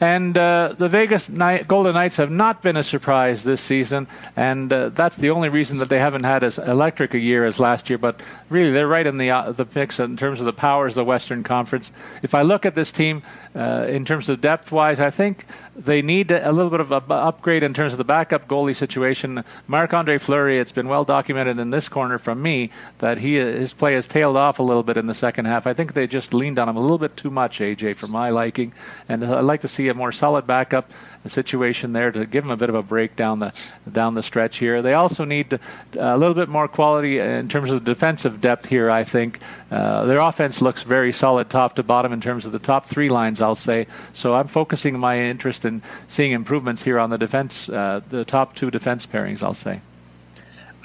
And uh, the Vegas Night, Golden Knights have not been a surprise this season, and uh, that's the only reason that they haven't had as electric a year as last year. But really, they're right in the uh, the mix in terms of the powers of the Western Conference. If I look at this team uh, in terms of depth wise, I think they need a little bit of an upgrade in terms of the backup goalie situation. Marc Andre Fleury, it's been well documented in this corner from me that he his play has tailed off a little bit in the second half. I think they just leaned on him a little bit too much, AJ, for my liking, and I'd like to see a more solid backup situation there to give them a bit of a break down the down the stretch here. They also need a little bit more quality in terms of defensive depth here. I think uh, their offense looks very solid top to bottom in terms of the top three lines. I'll say so. I'm focusing my interest in seeing improvements here on the defense, uh, the top two defense pairings. I'll say.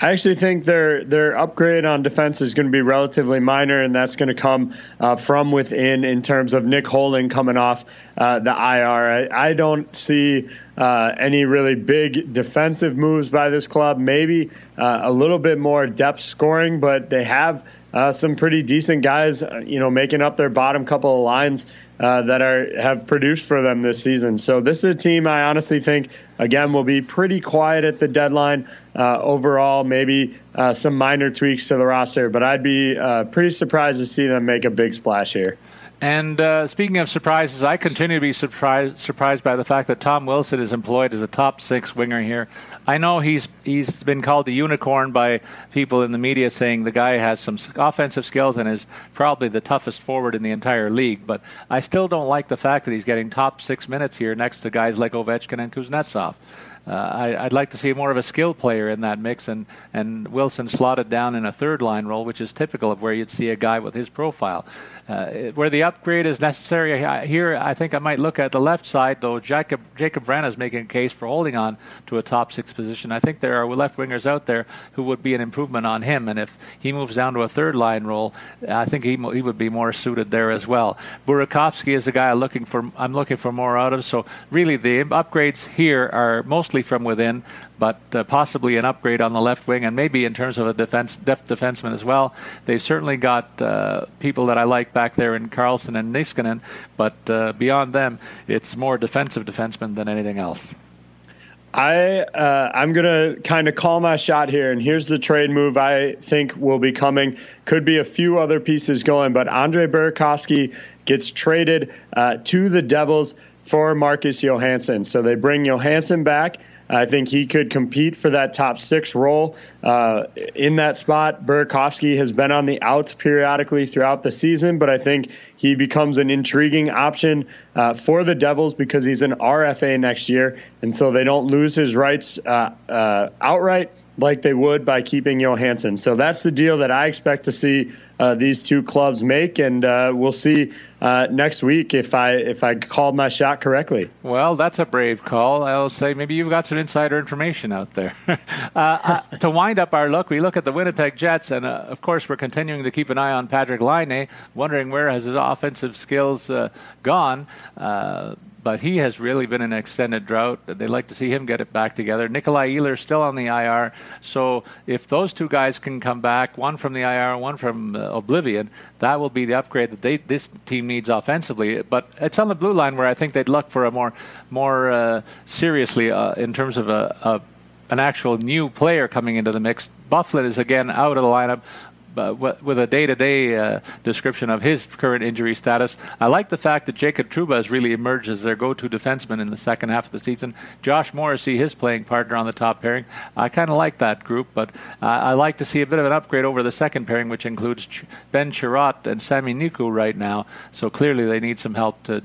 I actually think their their upgrade on defense is going to be relatively minor, and that's going to come uh, from within in terms of Nick Holden coming off uh, the IR. I, I don't see uh, any really big defensive moves by this club. Maybe uh, a little bit more depth scoring, but they have uh, some pretty decent guys, uh, you know, making up their bottom couple of lines uh, that are have produced for them this season. So this is a team I honestly think again will be pretty quiet at the deadline uh, overall. Maybe uh, some minor tweaks to the roster, but I'd be uh, pretty surprised to see them make a big splash here. And uh, speaking of surprises, I continue to be surprised surprised by the fact that Tom Wilson is employed as a top six winger here. I know he's he's been called the unicorn by people in the media, saying the guy has some offensive skills and is probably the toughest forward in the entire league. But I still don't like the fact that he's getting top six minutes here next to guys like Ovechkin and Kuznetsov. Uh, I, would like to see more of a skill player in that mix, and, and Wilson slotted down in a third line role, which is typical of where you'd see a guy with his profile. Uh, where the upgrade is necessary here, I think I might look at the left side, though Jakub, Jakub Vrana is making a case for holding on to a top six position. I think there are left wingers out there who would be an improvement on him, and if he moves down to a third line role, I think he, he would be more suited there as well. Burakovsky is a guy I'm looking for, I'm looking for more out of, so really the upgrades here are mostly from within but uh, possibly an upgrade on the left wing, and maybe in terms of a defense depth defenseman as well. They've certainly got uh, people that I like back there in Carlson and Niskanen, but uh, beyond them, it's more defensive defensemen than anything else. I uh, I'm gonna kind of call my shot here, and here's the trade move I think will be coming. Could be a few other pieces going, but Andre Burakovsky gets traded uh, to the Devils for Marcus Johansson. So they bring Johansson back. I think he could compete for that top six role uh, in that spot. Burakovsky has been on the outs periodically throughout the season, but I think he becomes an intriguing option uh, for the Devils because he's an RFA next year, and so they don't lose his rights uh, uh outright. like they would by keeping Johansson. So that's the deal that I expect to see uh, these two clubs make, and uh, we'll see uh, next week if I if I called my shot correctly. Well, that's a brave call. I'll say maybe you've got some insider information out there. Uh, uh, to wind up our look, we look at the Winnipeg Jets, and uh, of course we're continuing to keep an eye on Patrik Laine, wondering where has his offensive skills gone but he has really been in an extended drought. They'd like to see him get it back together. Nikolai Ehlers still on the IR. So if those two guys can come back, one from the IR, one from uh, Oblivion, that will be the upgrade that they, this team needs offensively. But it's on the blue line where I think they'd look for a more more uh, seriously uh, in terms of a, a an actual new player coming into the mix. Byfuglien is again out of the lineup with a day-to-day uh, description of his current injury status. I like the fact that Jacob Trouba has really emerged as their go-to defenseman in the second half of the season. Josh Morrissey, his playing partner on the top pairing. I kind of like that group, but uh, I like to see a bit of an upgrade over the second pairing, which includes Ben Chiarot and Sami Niku right now. So clearly they need some help to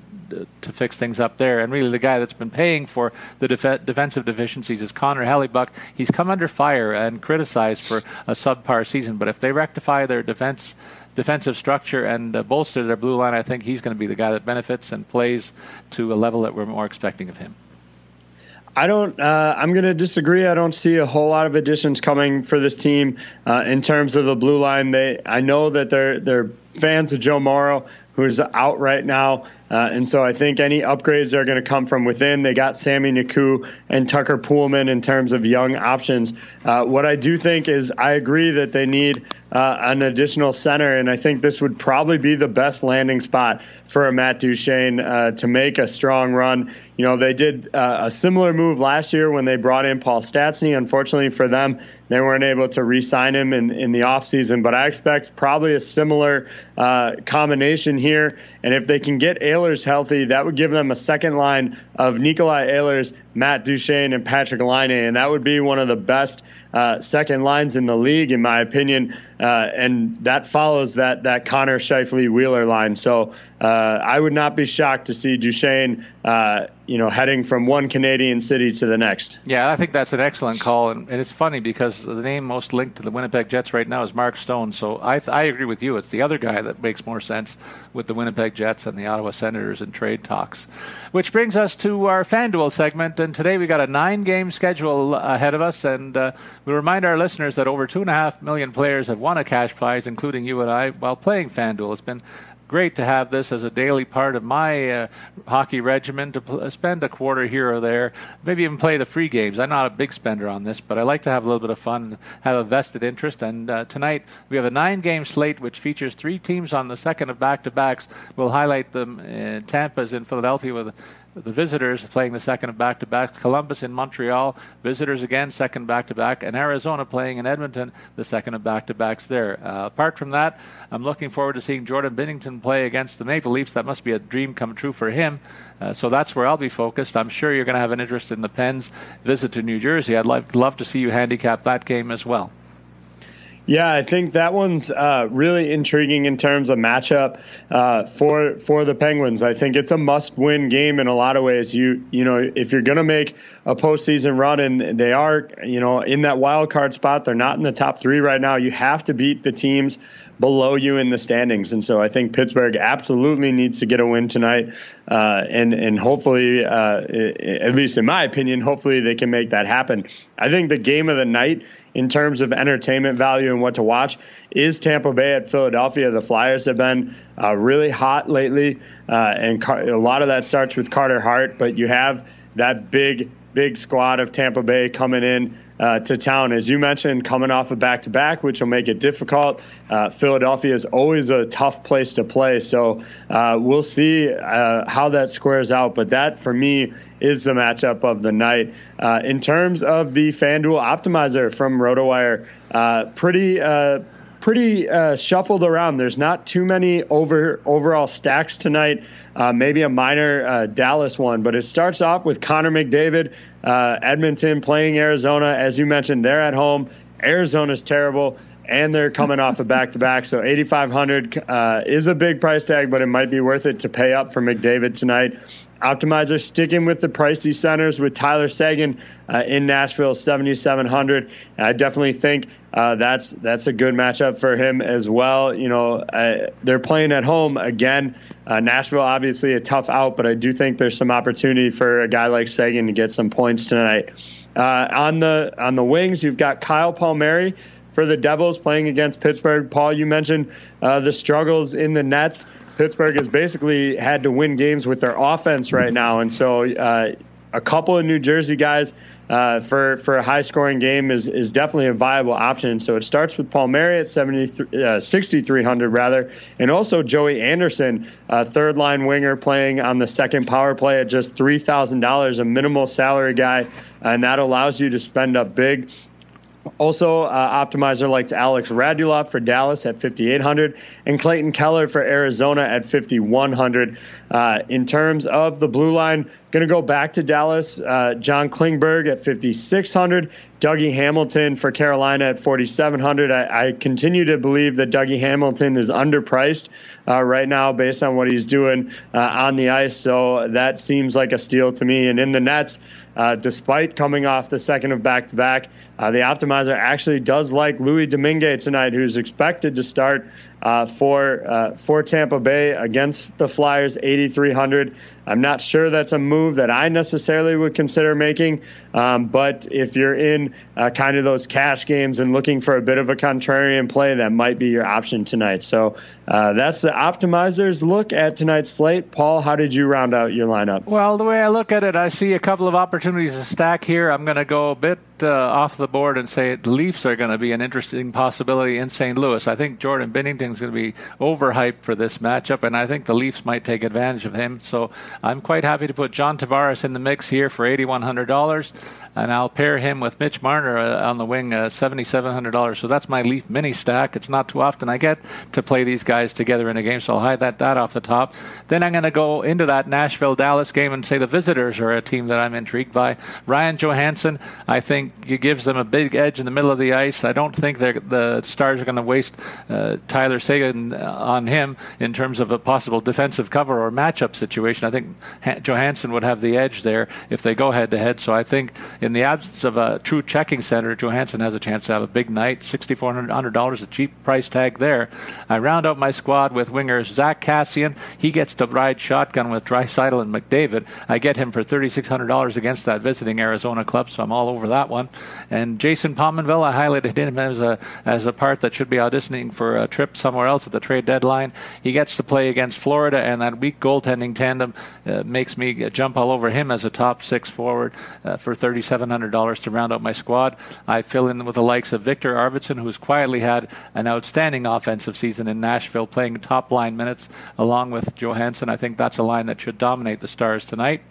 to fix things up there. And really, the guy that's been paying for the def- defensive deficiencies is Connor Hellebuyck. He's come under fire and criticized for a subpar season, but if they rectify their defense defensive structure and uh, bolster their blue line, I think he's going to be the guy that benefits and plays to a level that we're more expecting of him. I don't. Uh, I'm going to disagree. I don't see a whole lot of additions coming for this team uh, in terms of the blue line. They, I know that they're they're fans of Joe Morrow, who's out right now. Uh, and so I think any upgrades are going to come from within. They got Sami Niku and Tucker Poolman in terms of young options. Uh, what I do think is I agree that they need uh, an additional center, and I think this would probably be the best landing spot for a Matt Duchene uh, to make a strong run. You know, they did uh, a similar move last year when they brought in Paul Stastny. Unfortunately for them, they weren't able to re-sign him in, in the offseason, but I expect probably a similar uh, combination here. And if they can get Ehlers healthy, that would give them a second line of Nikolai Ehlers, Matt Duchene, and Patrik Laine, and that would be one of the best – uh, second lines in the league, in my opinion, uh, and that follows that that Connor Scheifele Wheeler line. So uh, I would not be shocked to see Duchene, uh, you know, heading from one Canadian city to the next. Yeah, I think that's an excellent call, and, and it's funny because the name most linked to the Winnipeg Jets right now is Mark Stone. So I I agree with you. It's the other guy that makes more sense with the Winnipeg Jets and the Ottawa Senators in trade talks. Which brings us to our FanDuel segment, and today we got a nine-game schedule ahead of us, and uh, we remind our listeners that over two and a half million players have won a cash prize, including you and I, while playing FanDuel. It's been great to have this as a daily part of my uh, hockey regimen to pl- spend a quarter here or there, maybe even play the free games. I'm not a big spender on this, but I like to have a little bit of fun, have a vested interest. And uh, tonight we have a nine-game slate which features three teams on the second of back-to-backs. We'll highlight them. Uh, Tampa's in Philadelphia with the visitors playing the second of back to back. Columbus in Montreal, visitors again, second back to back. And Arizona playing in Edmonton, the second of back to backs there. Uh, apart from that, I'm looking forward to seeing Jordan Binnington play against the Maple Leafs. That must be a dream come true for him. Uh, so that's where I'll be focused. I'm sure you're going to have an interest in the Pens visit to New Jersey. I'd like, love to see you handicap that game as well. Yeah, I think that one's uh, really intriguing in terms of matchup uh, for for the Penguins. I think it's a must-win game in a lot of ways. You you know if you're going to make a postseason run and they are you know in that wild card spot, they're not in the top three right now. You have to beat the teams below you in the standings, and so I think Pittsburgh absolutely needs to get a win tonight, uh, and and hopefully, uh, at least in my opinion, hopefully they can make that happen. I think the game of the night in terms of entertainment value and what to watch is Tampa Bay at Philadelphia. The Flyers have been uh, really hot lately, uh, and Car- a lot of that starts with Carter Hart, but you have that big, big squad of Tampa Bay coming in uh, to town. As you mentioned, coming off a back to back, which will make it difficult. Uh, Philadelphia is always a tough place to play. So uh, we'll see uh, how that squares out. But that, for me, is the matchup of the night. Uh, in terms of the FanDuel optimizer from RotoWire, uh, pretty pretty uh, shuffled around. There's not too many over overall stacks tonight. Uh, maybe a minor uh, Dallas one, but it starts off with Connor McDavid, uh, Edmonton playing Arizona. As you mentioned, they're at home. Arizona's terrible, and they're coming off a back to back. So 8,500 uh, is a big price tag, but it might be worth it to pay up for McDavid tonight. Optimizer sticking with the pricey centers with Tyler Seguin uh, in Nashville, 7,700. I definitely think uh, that's that's a good matchup for him as well. You know, uh, they're playing at home again. Uh, Nashville, obviously a tough out, but I do think there's some opportunity for a guy like Seguin to get some points tonight. Uh, on the on the wings, you've got Kyle Palmieri for the Devils playing against Pittsburgh. Paul, you mentioned uh, the struggles in the Nets. Pittsburgh has basically had to win games with their offense right now, and so uh, a couple of New Jersey guys uh, for for a high scoring game is is definitely a viable option. So it starts with Palmieri at 70, uh, 6,300 rather, and also Joey Anderson, third line winger playing on the second power play at just three thousand dollars, a minimal salary guy, and that allows you to spend up big. Also, uh, optimizer likes Alex Radulov for Dallas at 5,800 and Clayton Keller for Arizona at 5,100. Uh, in terms of the blue line, going to go back to Dallas. Uh, John Klingberg at 5,600. Dougie Hamilton for Carolina at 4,700. I, I, continue to believe that Dougie Hamilton is underpriced uh, right now based on what he's doing uh, on the ice. So that seems like a steal to me. And in the Nets, uh, despite coming off the second of back to back, the optimizer actually does like Louis Domingue tonight, who's expected to start uh, for uh, for Tampa Bay against the Flyers, 8,300. I'm not sure that's a move that I necessarily would consider making, um, but if you're in uh, kind of those cash games and looking for a bit of a contrarian play, that might be your option tonight. So uh, that's the optimizers look at tonight's slate. Paul, how did you round out your lineup? Well, the way I look at it, I see a couple of opportunities to stack here. I'm going to go a bit uh, off the board and say the Leafs are going to be an interesting possibility in St. Louis. I think Jordan Binnington's going to be overhyped for this matchup, and I think the Leafs might take advantage of him. So I'm quite happy to put John Tavares in the mix here for $8,100 and I'll pair him with Mitch Marner uh, on the wing, uh, $7,700. So that's my Leaf mini stack. It's not too often I get to play these guys together in a game, so I'll hide that, that off the top. Then I'm going to go into that Nashville Dallas game and say the visitors are a team that I'm intrigued by. Ryan Johansen, I think, gives them a big edge in the middle of the ice. I don't think the Stars are going to waste uh, Tyler Seguin uh, on him in terms of a possible defensive cover or matchup situation. I think Johansen would have the edge there if they go head to head. So I think in the absence of a true checking center, Johansen has a chance to have a big night. $6,400, a cheap price tag there. I round out my squad with wingers Zack Kassian. He gets to ride shotgun with Draisaitl and McDavid. I get him for $3,600 against that visiting Arizona club, so I'm all over that one. And Jason Pominville, I highlighted him as a as a part that should be auditioning for a trip somewhere else at the trade deadline. He gets to play against Florida, and that weak goaltending tandem uh, makes me jump all over him as a top six forward uh, for 37 $700 to round out my squad. I fill in with the likes of Viktor Arvidsson, who's quietly had an outstanding offensive season in Nashville, playing top line minutes along with Johansen. I think that's a line that should dominate the Stars tonight.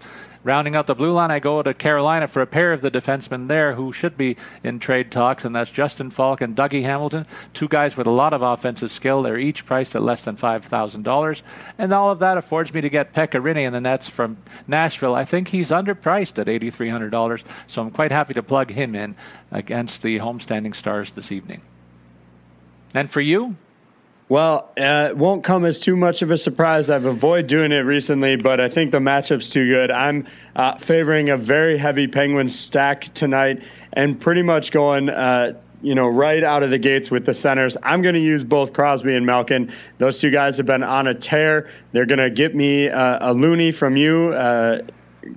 Rounding out the blue line, I go to Carolina for a pair of the defensemen there who should be in trade talks, and that's Justin Faulk and Dougie Hamilton, two guys with a lot of offensive skill. They're each priced at less than $5,000. And all of that affords me to get Pekka Rinne in the nets from Nashville. I think he's underpriced at $8,300, so I'm quite happy to plug him in against the homestanding Stars this evening. And for you, well, uh, it won't come as too much of a surprise. I've avoided doing it recently, but I think the matchup's too good. I'm uh, favoring a very heavy Penguin stack tonight and pretty much going. Uh, you know, right out of the gates with the centers. I'm going to use both Crosby and Malkin. Those two guys have been on a tear. They're going to get me uh, a loony from you uh,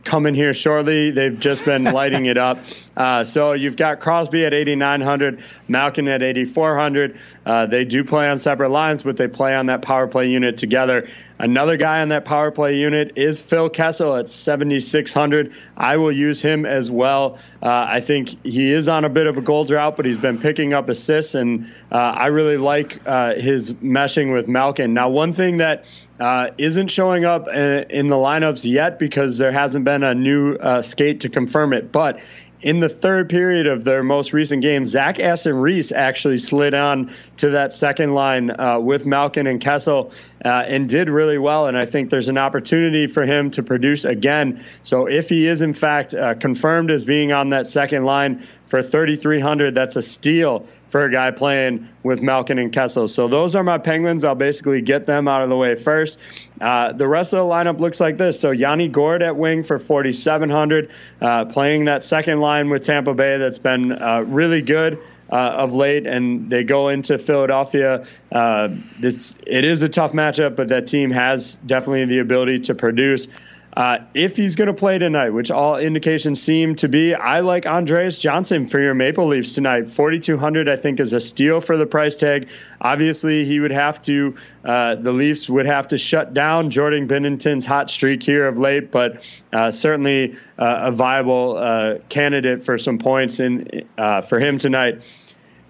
coming here shortly. They've just been lighting it up. Uh, so you've got Crosby at 8,900, Malkin at 8,400. Uh, they do play on separate lines, but they play on that power play unit together. Another guy on that power play unit is Phil Kessel at 7,600. I will use him as well. Uh, I think he is on a bit of a goal drought, but he's been picking up assists, and uh, I really like uh, his meshing with Malkin. Now, one thing that uh, isn't showing up in the lineups yet because there hasn't been a new uh, skate to confirm it, but in the third period of their most recent game, Zach Aston-Reese actually slid on to that second line uh, with Malkin and Kessel. uh, and did really well. And I think there's an opportunity for him to produce again. So if he is in fact uh, confirmed as being on that second line for 3,300, that's a steal for a guy playing with Malkin and Kessel. So those are my Penguins. I'll basically get them out of the way first. Uh, the rest of the lineup looks like this. So Yanni Gourde at wing for 4,700, uh, playing that second line with Tampa Bay that's been uh, really good. Uh, of late, and they go into Philadelphia. Uh, this it is a tough matchup, but that team has definitely the ability to produce. Uh, if he's going to play tonight, which all indications seem to be, I like Andreas Johnsson for your Maple Leafs tonight. 4,200, I think, is a steal for the price tag. Obviously, he would have to, uh, the Leafs would have to shut down Jordan Binnington's hot streak here of late, but uh, certainly uh, a viable uh, candidate for some points in for him tonight.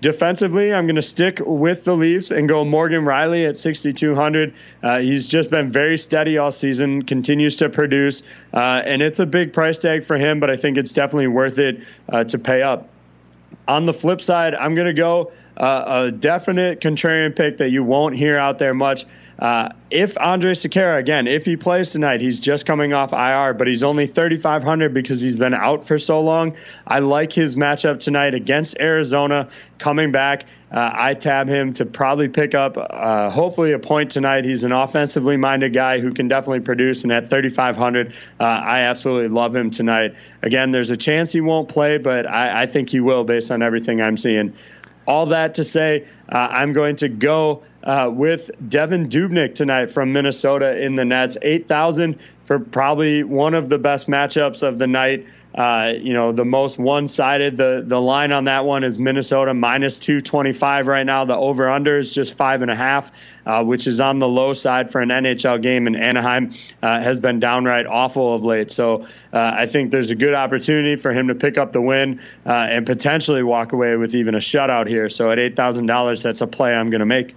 Defensively, I'm going to stick with the Leafs and go Morgan Rielly at 6,200. Uh, he's just been very steady all season, continues to produce, uh, and it's a big price tag for him, but I think it's definitely worth it uh, to pay up. On the flip side, I'm going to go uh, a definite contrarian pick that you won't hear out there much. Uh, if Andrej Sekera, again, if he plays tonight, he's just coming off IR, but he's only 3,500 because he's been out for so long. I like his matchup tonight against Arizona coming back. Uh, I tab him to probably pick up, uh, hopefully, a point tonight. He's an offensively minded guy who can definitely produce, and at 3,500, uh, I absolutely love him tonight. Again, there's a chance he won't play, but I, I think he will based on everything I'm seeing. All that to say, uh, I'm going to go uh, with Devan Dubnyk tonight from Minnesota in the Nets. 8,000 for probably one of the best matchups of the night. Uh, you know, the most one sided. The, the line on that one is Minnesota minus 225 right now. The over under is just five and a half, uh, which is on the low side for an NHL game. And Anaheim uh, has been downright awful of late. So uh, I think there's a good opportunity for him to pick up the win uh, and potentially walk away with even a shutout here. So at $8,000, that's a play I'm going to make.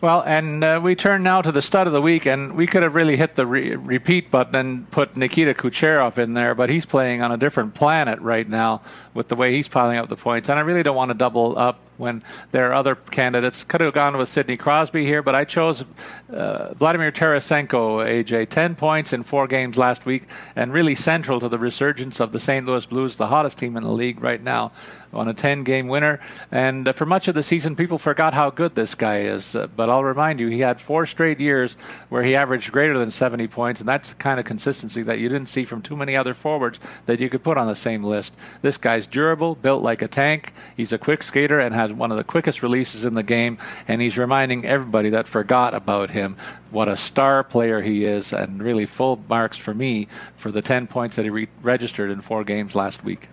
Well, and uh, we turn now to the stud of the week, and we could have really hit the re- repeat button and put Nikita Kucherov in there, but he's playing on a different planet right now with the way he's piling up the points, and I really don't want to double up when there are other candidates. Could have gone with Sidney Crosby here, but I chose uh, Vladimir Tarasenko, AJ. 10 points in four games last week, and really central to the resurgence of the St. Louis Blues, the hottest team in the league right now, on a 10 game winner. And uh, for much of the season, people forgot how good this guy is. Uh, but I'll remind you, he had four straight years where he averaged greater than 70 points, and that's the kind of consistency that you didn't see from too many other forwards that you could put on the same list. This guy's durable, built like a tank. He's a quick skater and has one of the quickest releases in the game, and he's reminding everybody that forgot about him what a star player he is, and really full marks for me for the 10 points that he re- registered in four games last week.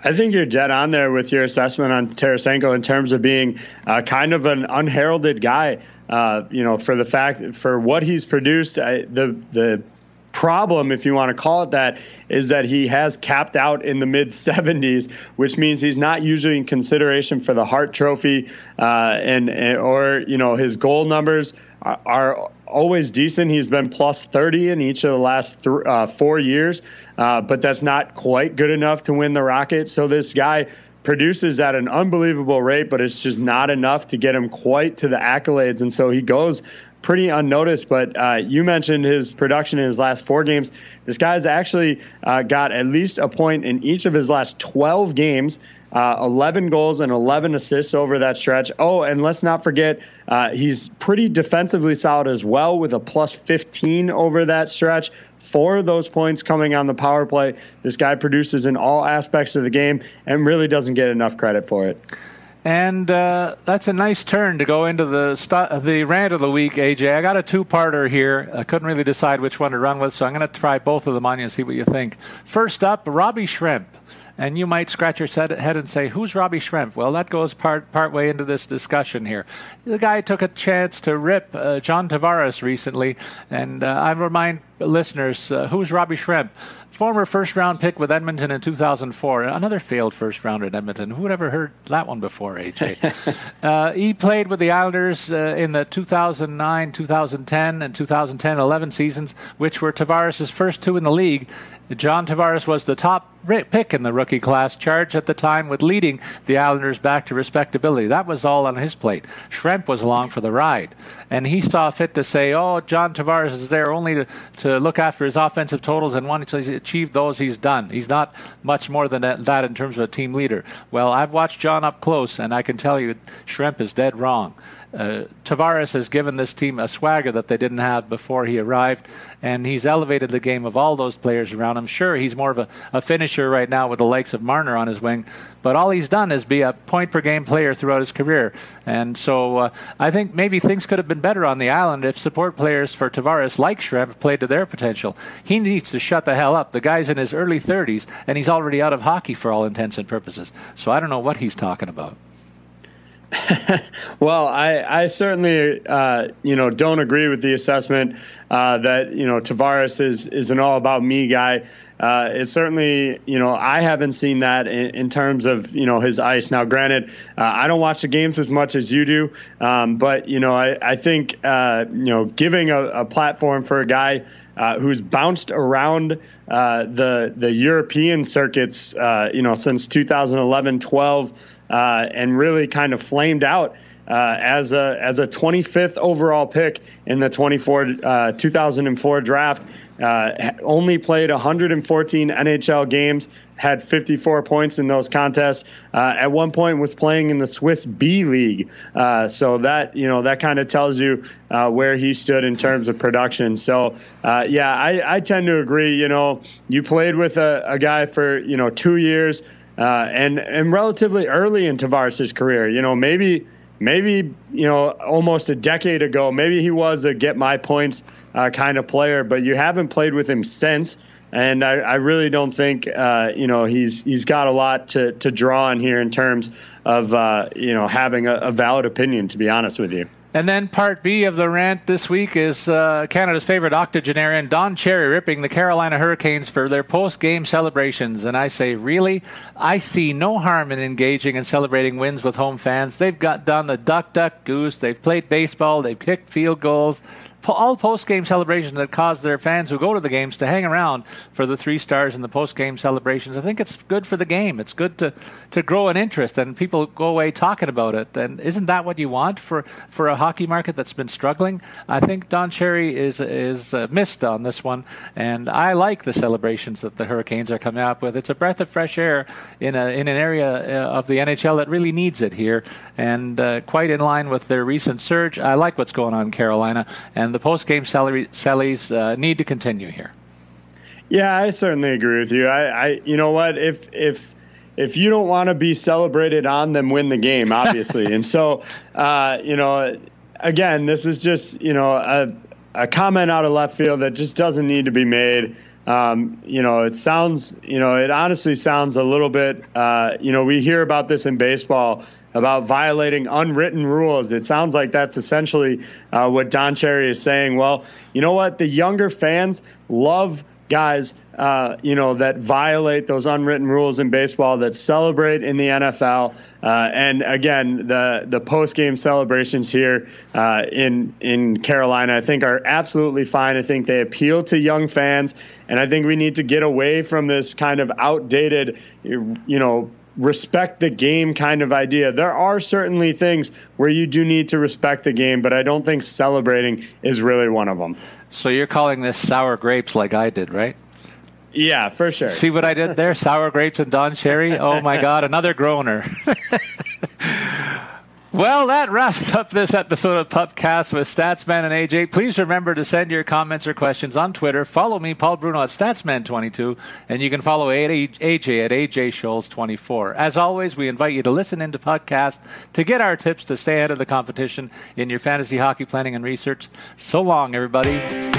I think you're dead on there with your assessment on Tarasenko in terms of being uh, kind of an unheralded guy. Uh, you know, for the fact for what he's produced, I, the the problem, if you want to call it that, is that he has capped out in the mid 70s, which means he's not usually in consideration for the Hart Trophy, uh, and, and, or you know his goal numbers are, are, always decent. He's been plus 30 in each of the last th- uh, four years, uh, but that's not quite good enough to win the Rocket. So this guy produces at an unbelievable rate, but it's just not enough to get him quite to the accolades. And so he goes pretty unnoticed. But uh, you mentioned his production in his last four games. This guy's actually uh, got at least a point in each of his last 12 games. Uh, 11 goals and 11 assists over that stretch. Oh, and let's not forget, uh, he's pretty defensively solid as well with a plus 15 over that stretch. Four of those points coming on the power play. This guy produces in all aspects of the game and really doesn't get enough credit for it. And uh, that's a nice turn to go into the st- the rant of the week, AJ. I got a two-parter here. I couldn't really decide which one to run with, so I'm going to try both of them on you and see what you think. First up, Robbie Schremp. And you might scratch your head and say, "Who's Robbie Schremp?" Well, that goes part part way into this discussion here. The guy took a chance to rip uh, John Tavares recently, and uh, I remind listeners, uh, who's Robbie Schremp? former first round pick with Edmonton in 2004. Another failed first rounder at Edmonton. Who would ever heard that one before, AJ? uh, he played with the Islanders uh, in the 2009, 2010, and 2010 11 seasons, which were Tavares' first two in the league. John Tavares was the top pick in the rookie class, charged at the time with leading the Islanders back to respectability. That was all on his plate. Schremp was along for the ride. And he saw fit to say, oh, John Tavares is there only to, to look after his offensive totals, and once he's achieved those, he's done. He's not much more than that in terms of a team leader. Well, I've watched John up close, and I can tell you, Schremp is dead wrong. Uh, Tavares has given this team a swagger that they didn't have before he arrived, and he's elevated the game of all those players around him. Sure, he's more of a, a finisher right now with the likes of Marner on his wing, but all he's done is be a point per game player throughout his career. And so uh, I think maybe things could have been better on the island if support players for Tavares, like Schremp, played to their potential. He needs to shut the hell up. The guy's in his early 30s, and he's already out of hockey for all intents and purposes. So I don't know what he's talking about. well, I, I certainly, uh, you know, don't agree with the assessment uh, that you know Tavares is is an all about me guy. Uh, it's certainly, you know, I haven't seen that in, in, terms of you know his ice. Now, granted, uh, I don't watch the games as much as you do, um, but you know, I, I think uh, you know giving a, a platform for a guy. Uh, who's bounced around the the European circuits, you know, since 2011, 12, uh, and really kind of flamed out uh, as a as a 25th overall pick in the 24 uh, 2004 draft. Uh, only played 114 NHL games, had 54 points in those contests. Uh, at one point, was playing in the Swiss B League. Uh, so that you know that kind of tells you where he stood in terms of production. So yeah, I, I tend to agree. You know, you played with a, a guy for you know two years uh, and and relatively early in Tavares' career. You know, maybe maybe you know almost a decade ago, maybe he was a get my points uh, kind of player, but you haven't played with him since. And I, I really don't think uh, you know he's he's got a lot to, to draw on here in terms of uh, you know having a, a valid opinion. To be honest with you. And then part B of the rant this week is uh, Canada's favorite octogenarian, Don Cherry, ripping the Carolina Hurricanes for their post game celebrations. And I say, really? I see no harm in engaging and celebrating wins with home fans. They've got done the duck, duck, goose. They've played baseball. They've kicked field goals all post game celebrations that cause their fans who go to the games to hang around for the three stars and the post game celebrations. I think it's good for the game. It's good to, to grow an interest and people go away talking about it. And isn't that what you want for, for a hockey market that's been struggling? I think Don Cherry is is uh, missed on this one, and I like the celebrations that the Hurricanes are coming up with. It's a breath of fresh air in a in an area uh, of the NHL that really needs it here, and uh, quite in line with their recent surge. I like what's going on in Carolina and the post game sellies uh, need to continue here. Yeah, I certainly agree with you. I, I you know what, if if if you don't want to be celebrated on them, win the game, obviously. and so, uh, you know, again, this is just you know a, a comment out of left field that just doesn't need to be made. Um, you know, it sounds, you know, it honestly sounds a little bit, uh, you know, we hear about this in baseball about violating unwritten rules. It sounds like that's essentially uh, what Don Cherry is saying. Well, you know what? The younger fans love guys, uh, you know, that violate those unwritten rules in baseball, that celebrate in the NFL. Uh, and again, the the post game celebrations here uh, in in Carolina, I think, are absolutely fine. I think they appeal to young fans, and I think we need to get away from this kind of outdated, you know respect the game kind of idea. There are certainly things where you do need to respect the game, but I don't think celebrating is really one of them. So you're calling this sour grapes like I did, right? Yeah, for sure. See what I did there? sour grapes and Don Cherry. Oh my God, another groaner. Well, that wraps up this episode of Pupcast with Statsman and AJ. Please remember to send your comments or questions on Twitter. Follow me, Paul Bruno, at Statsman22, and you can follow AJ at AJ Scholes24. As always, we invite you to listen into Pupcast to get our tips to stay ahead of the competition in your fantasy hockey planning and research. So long, everybody.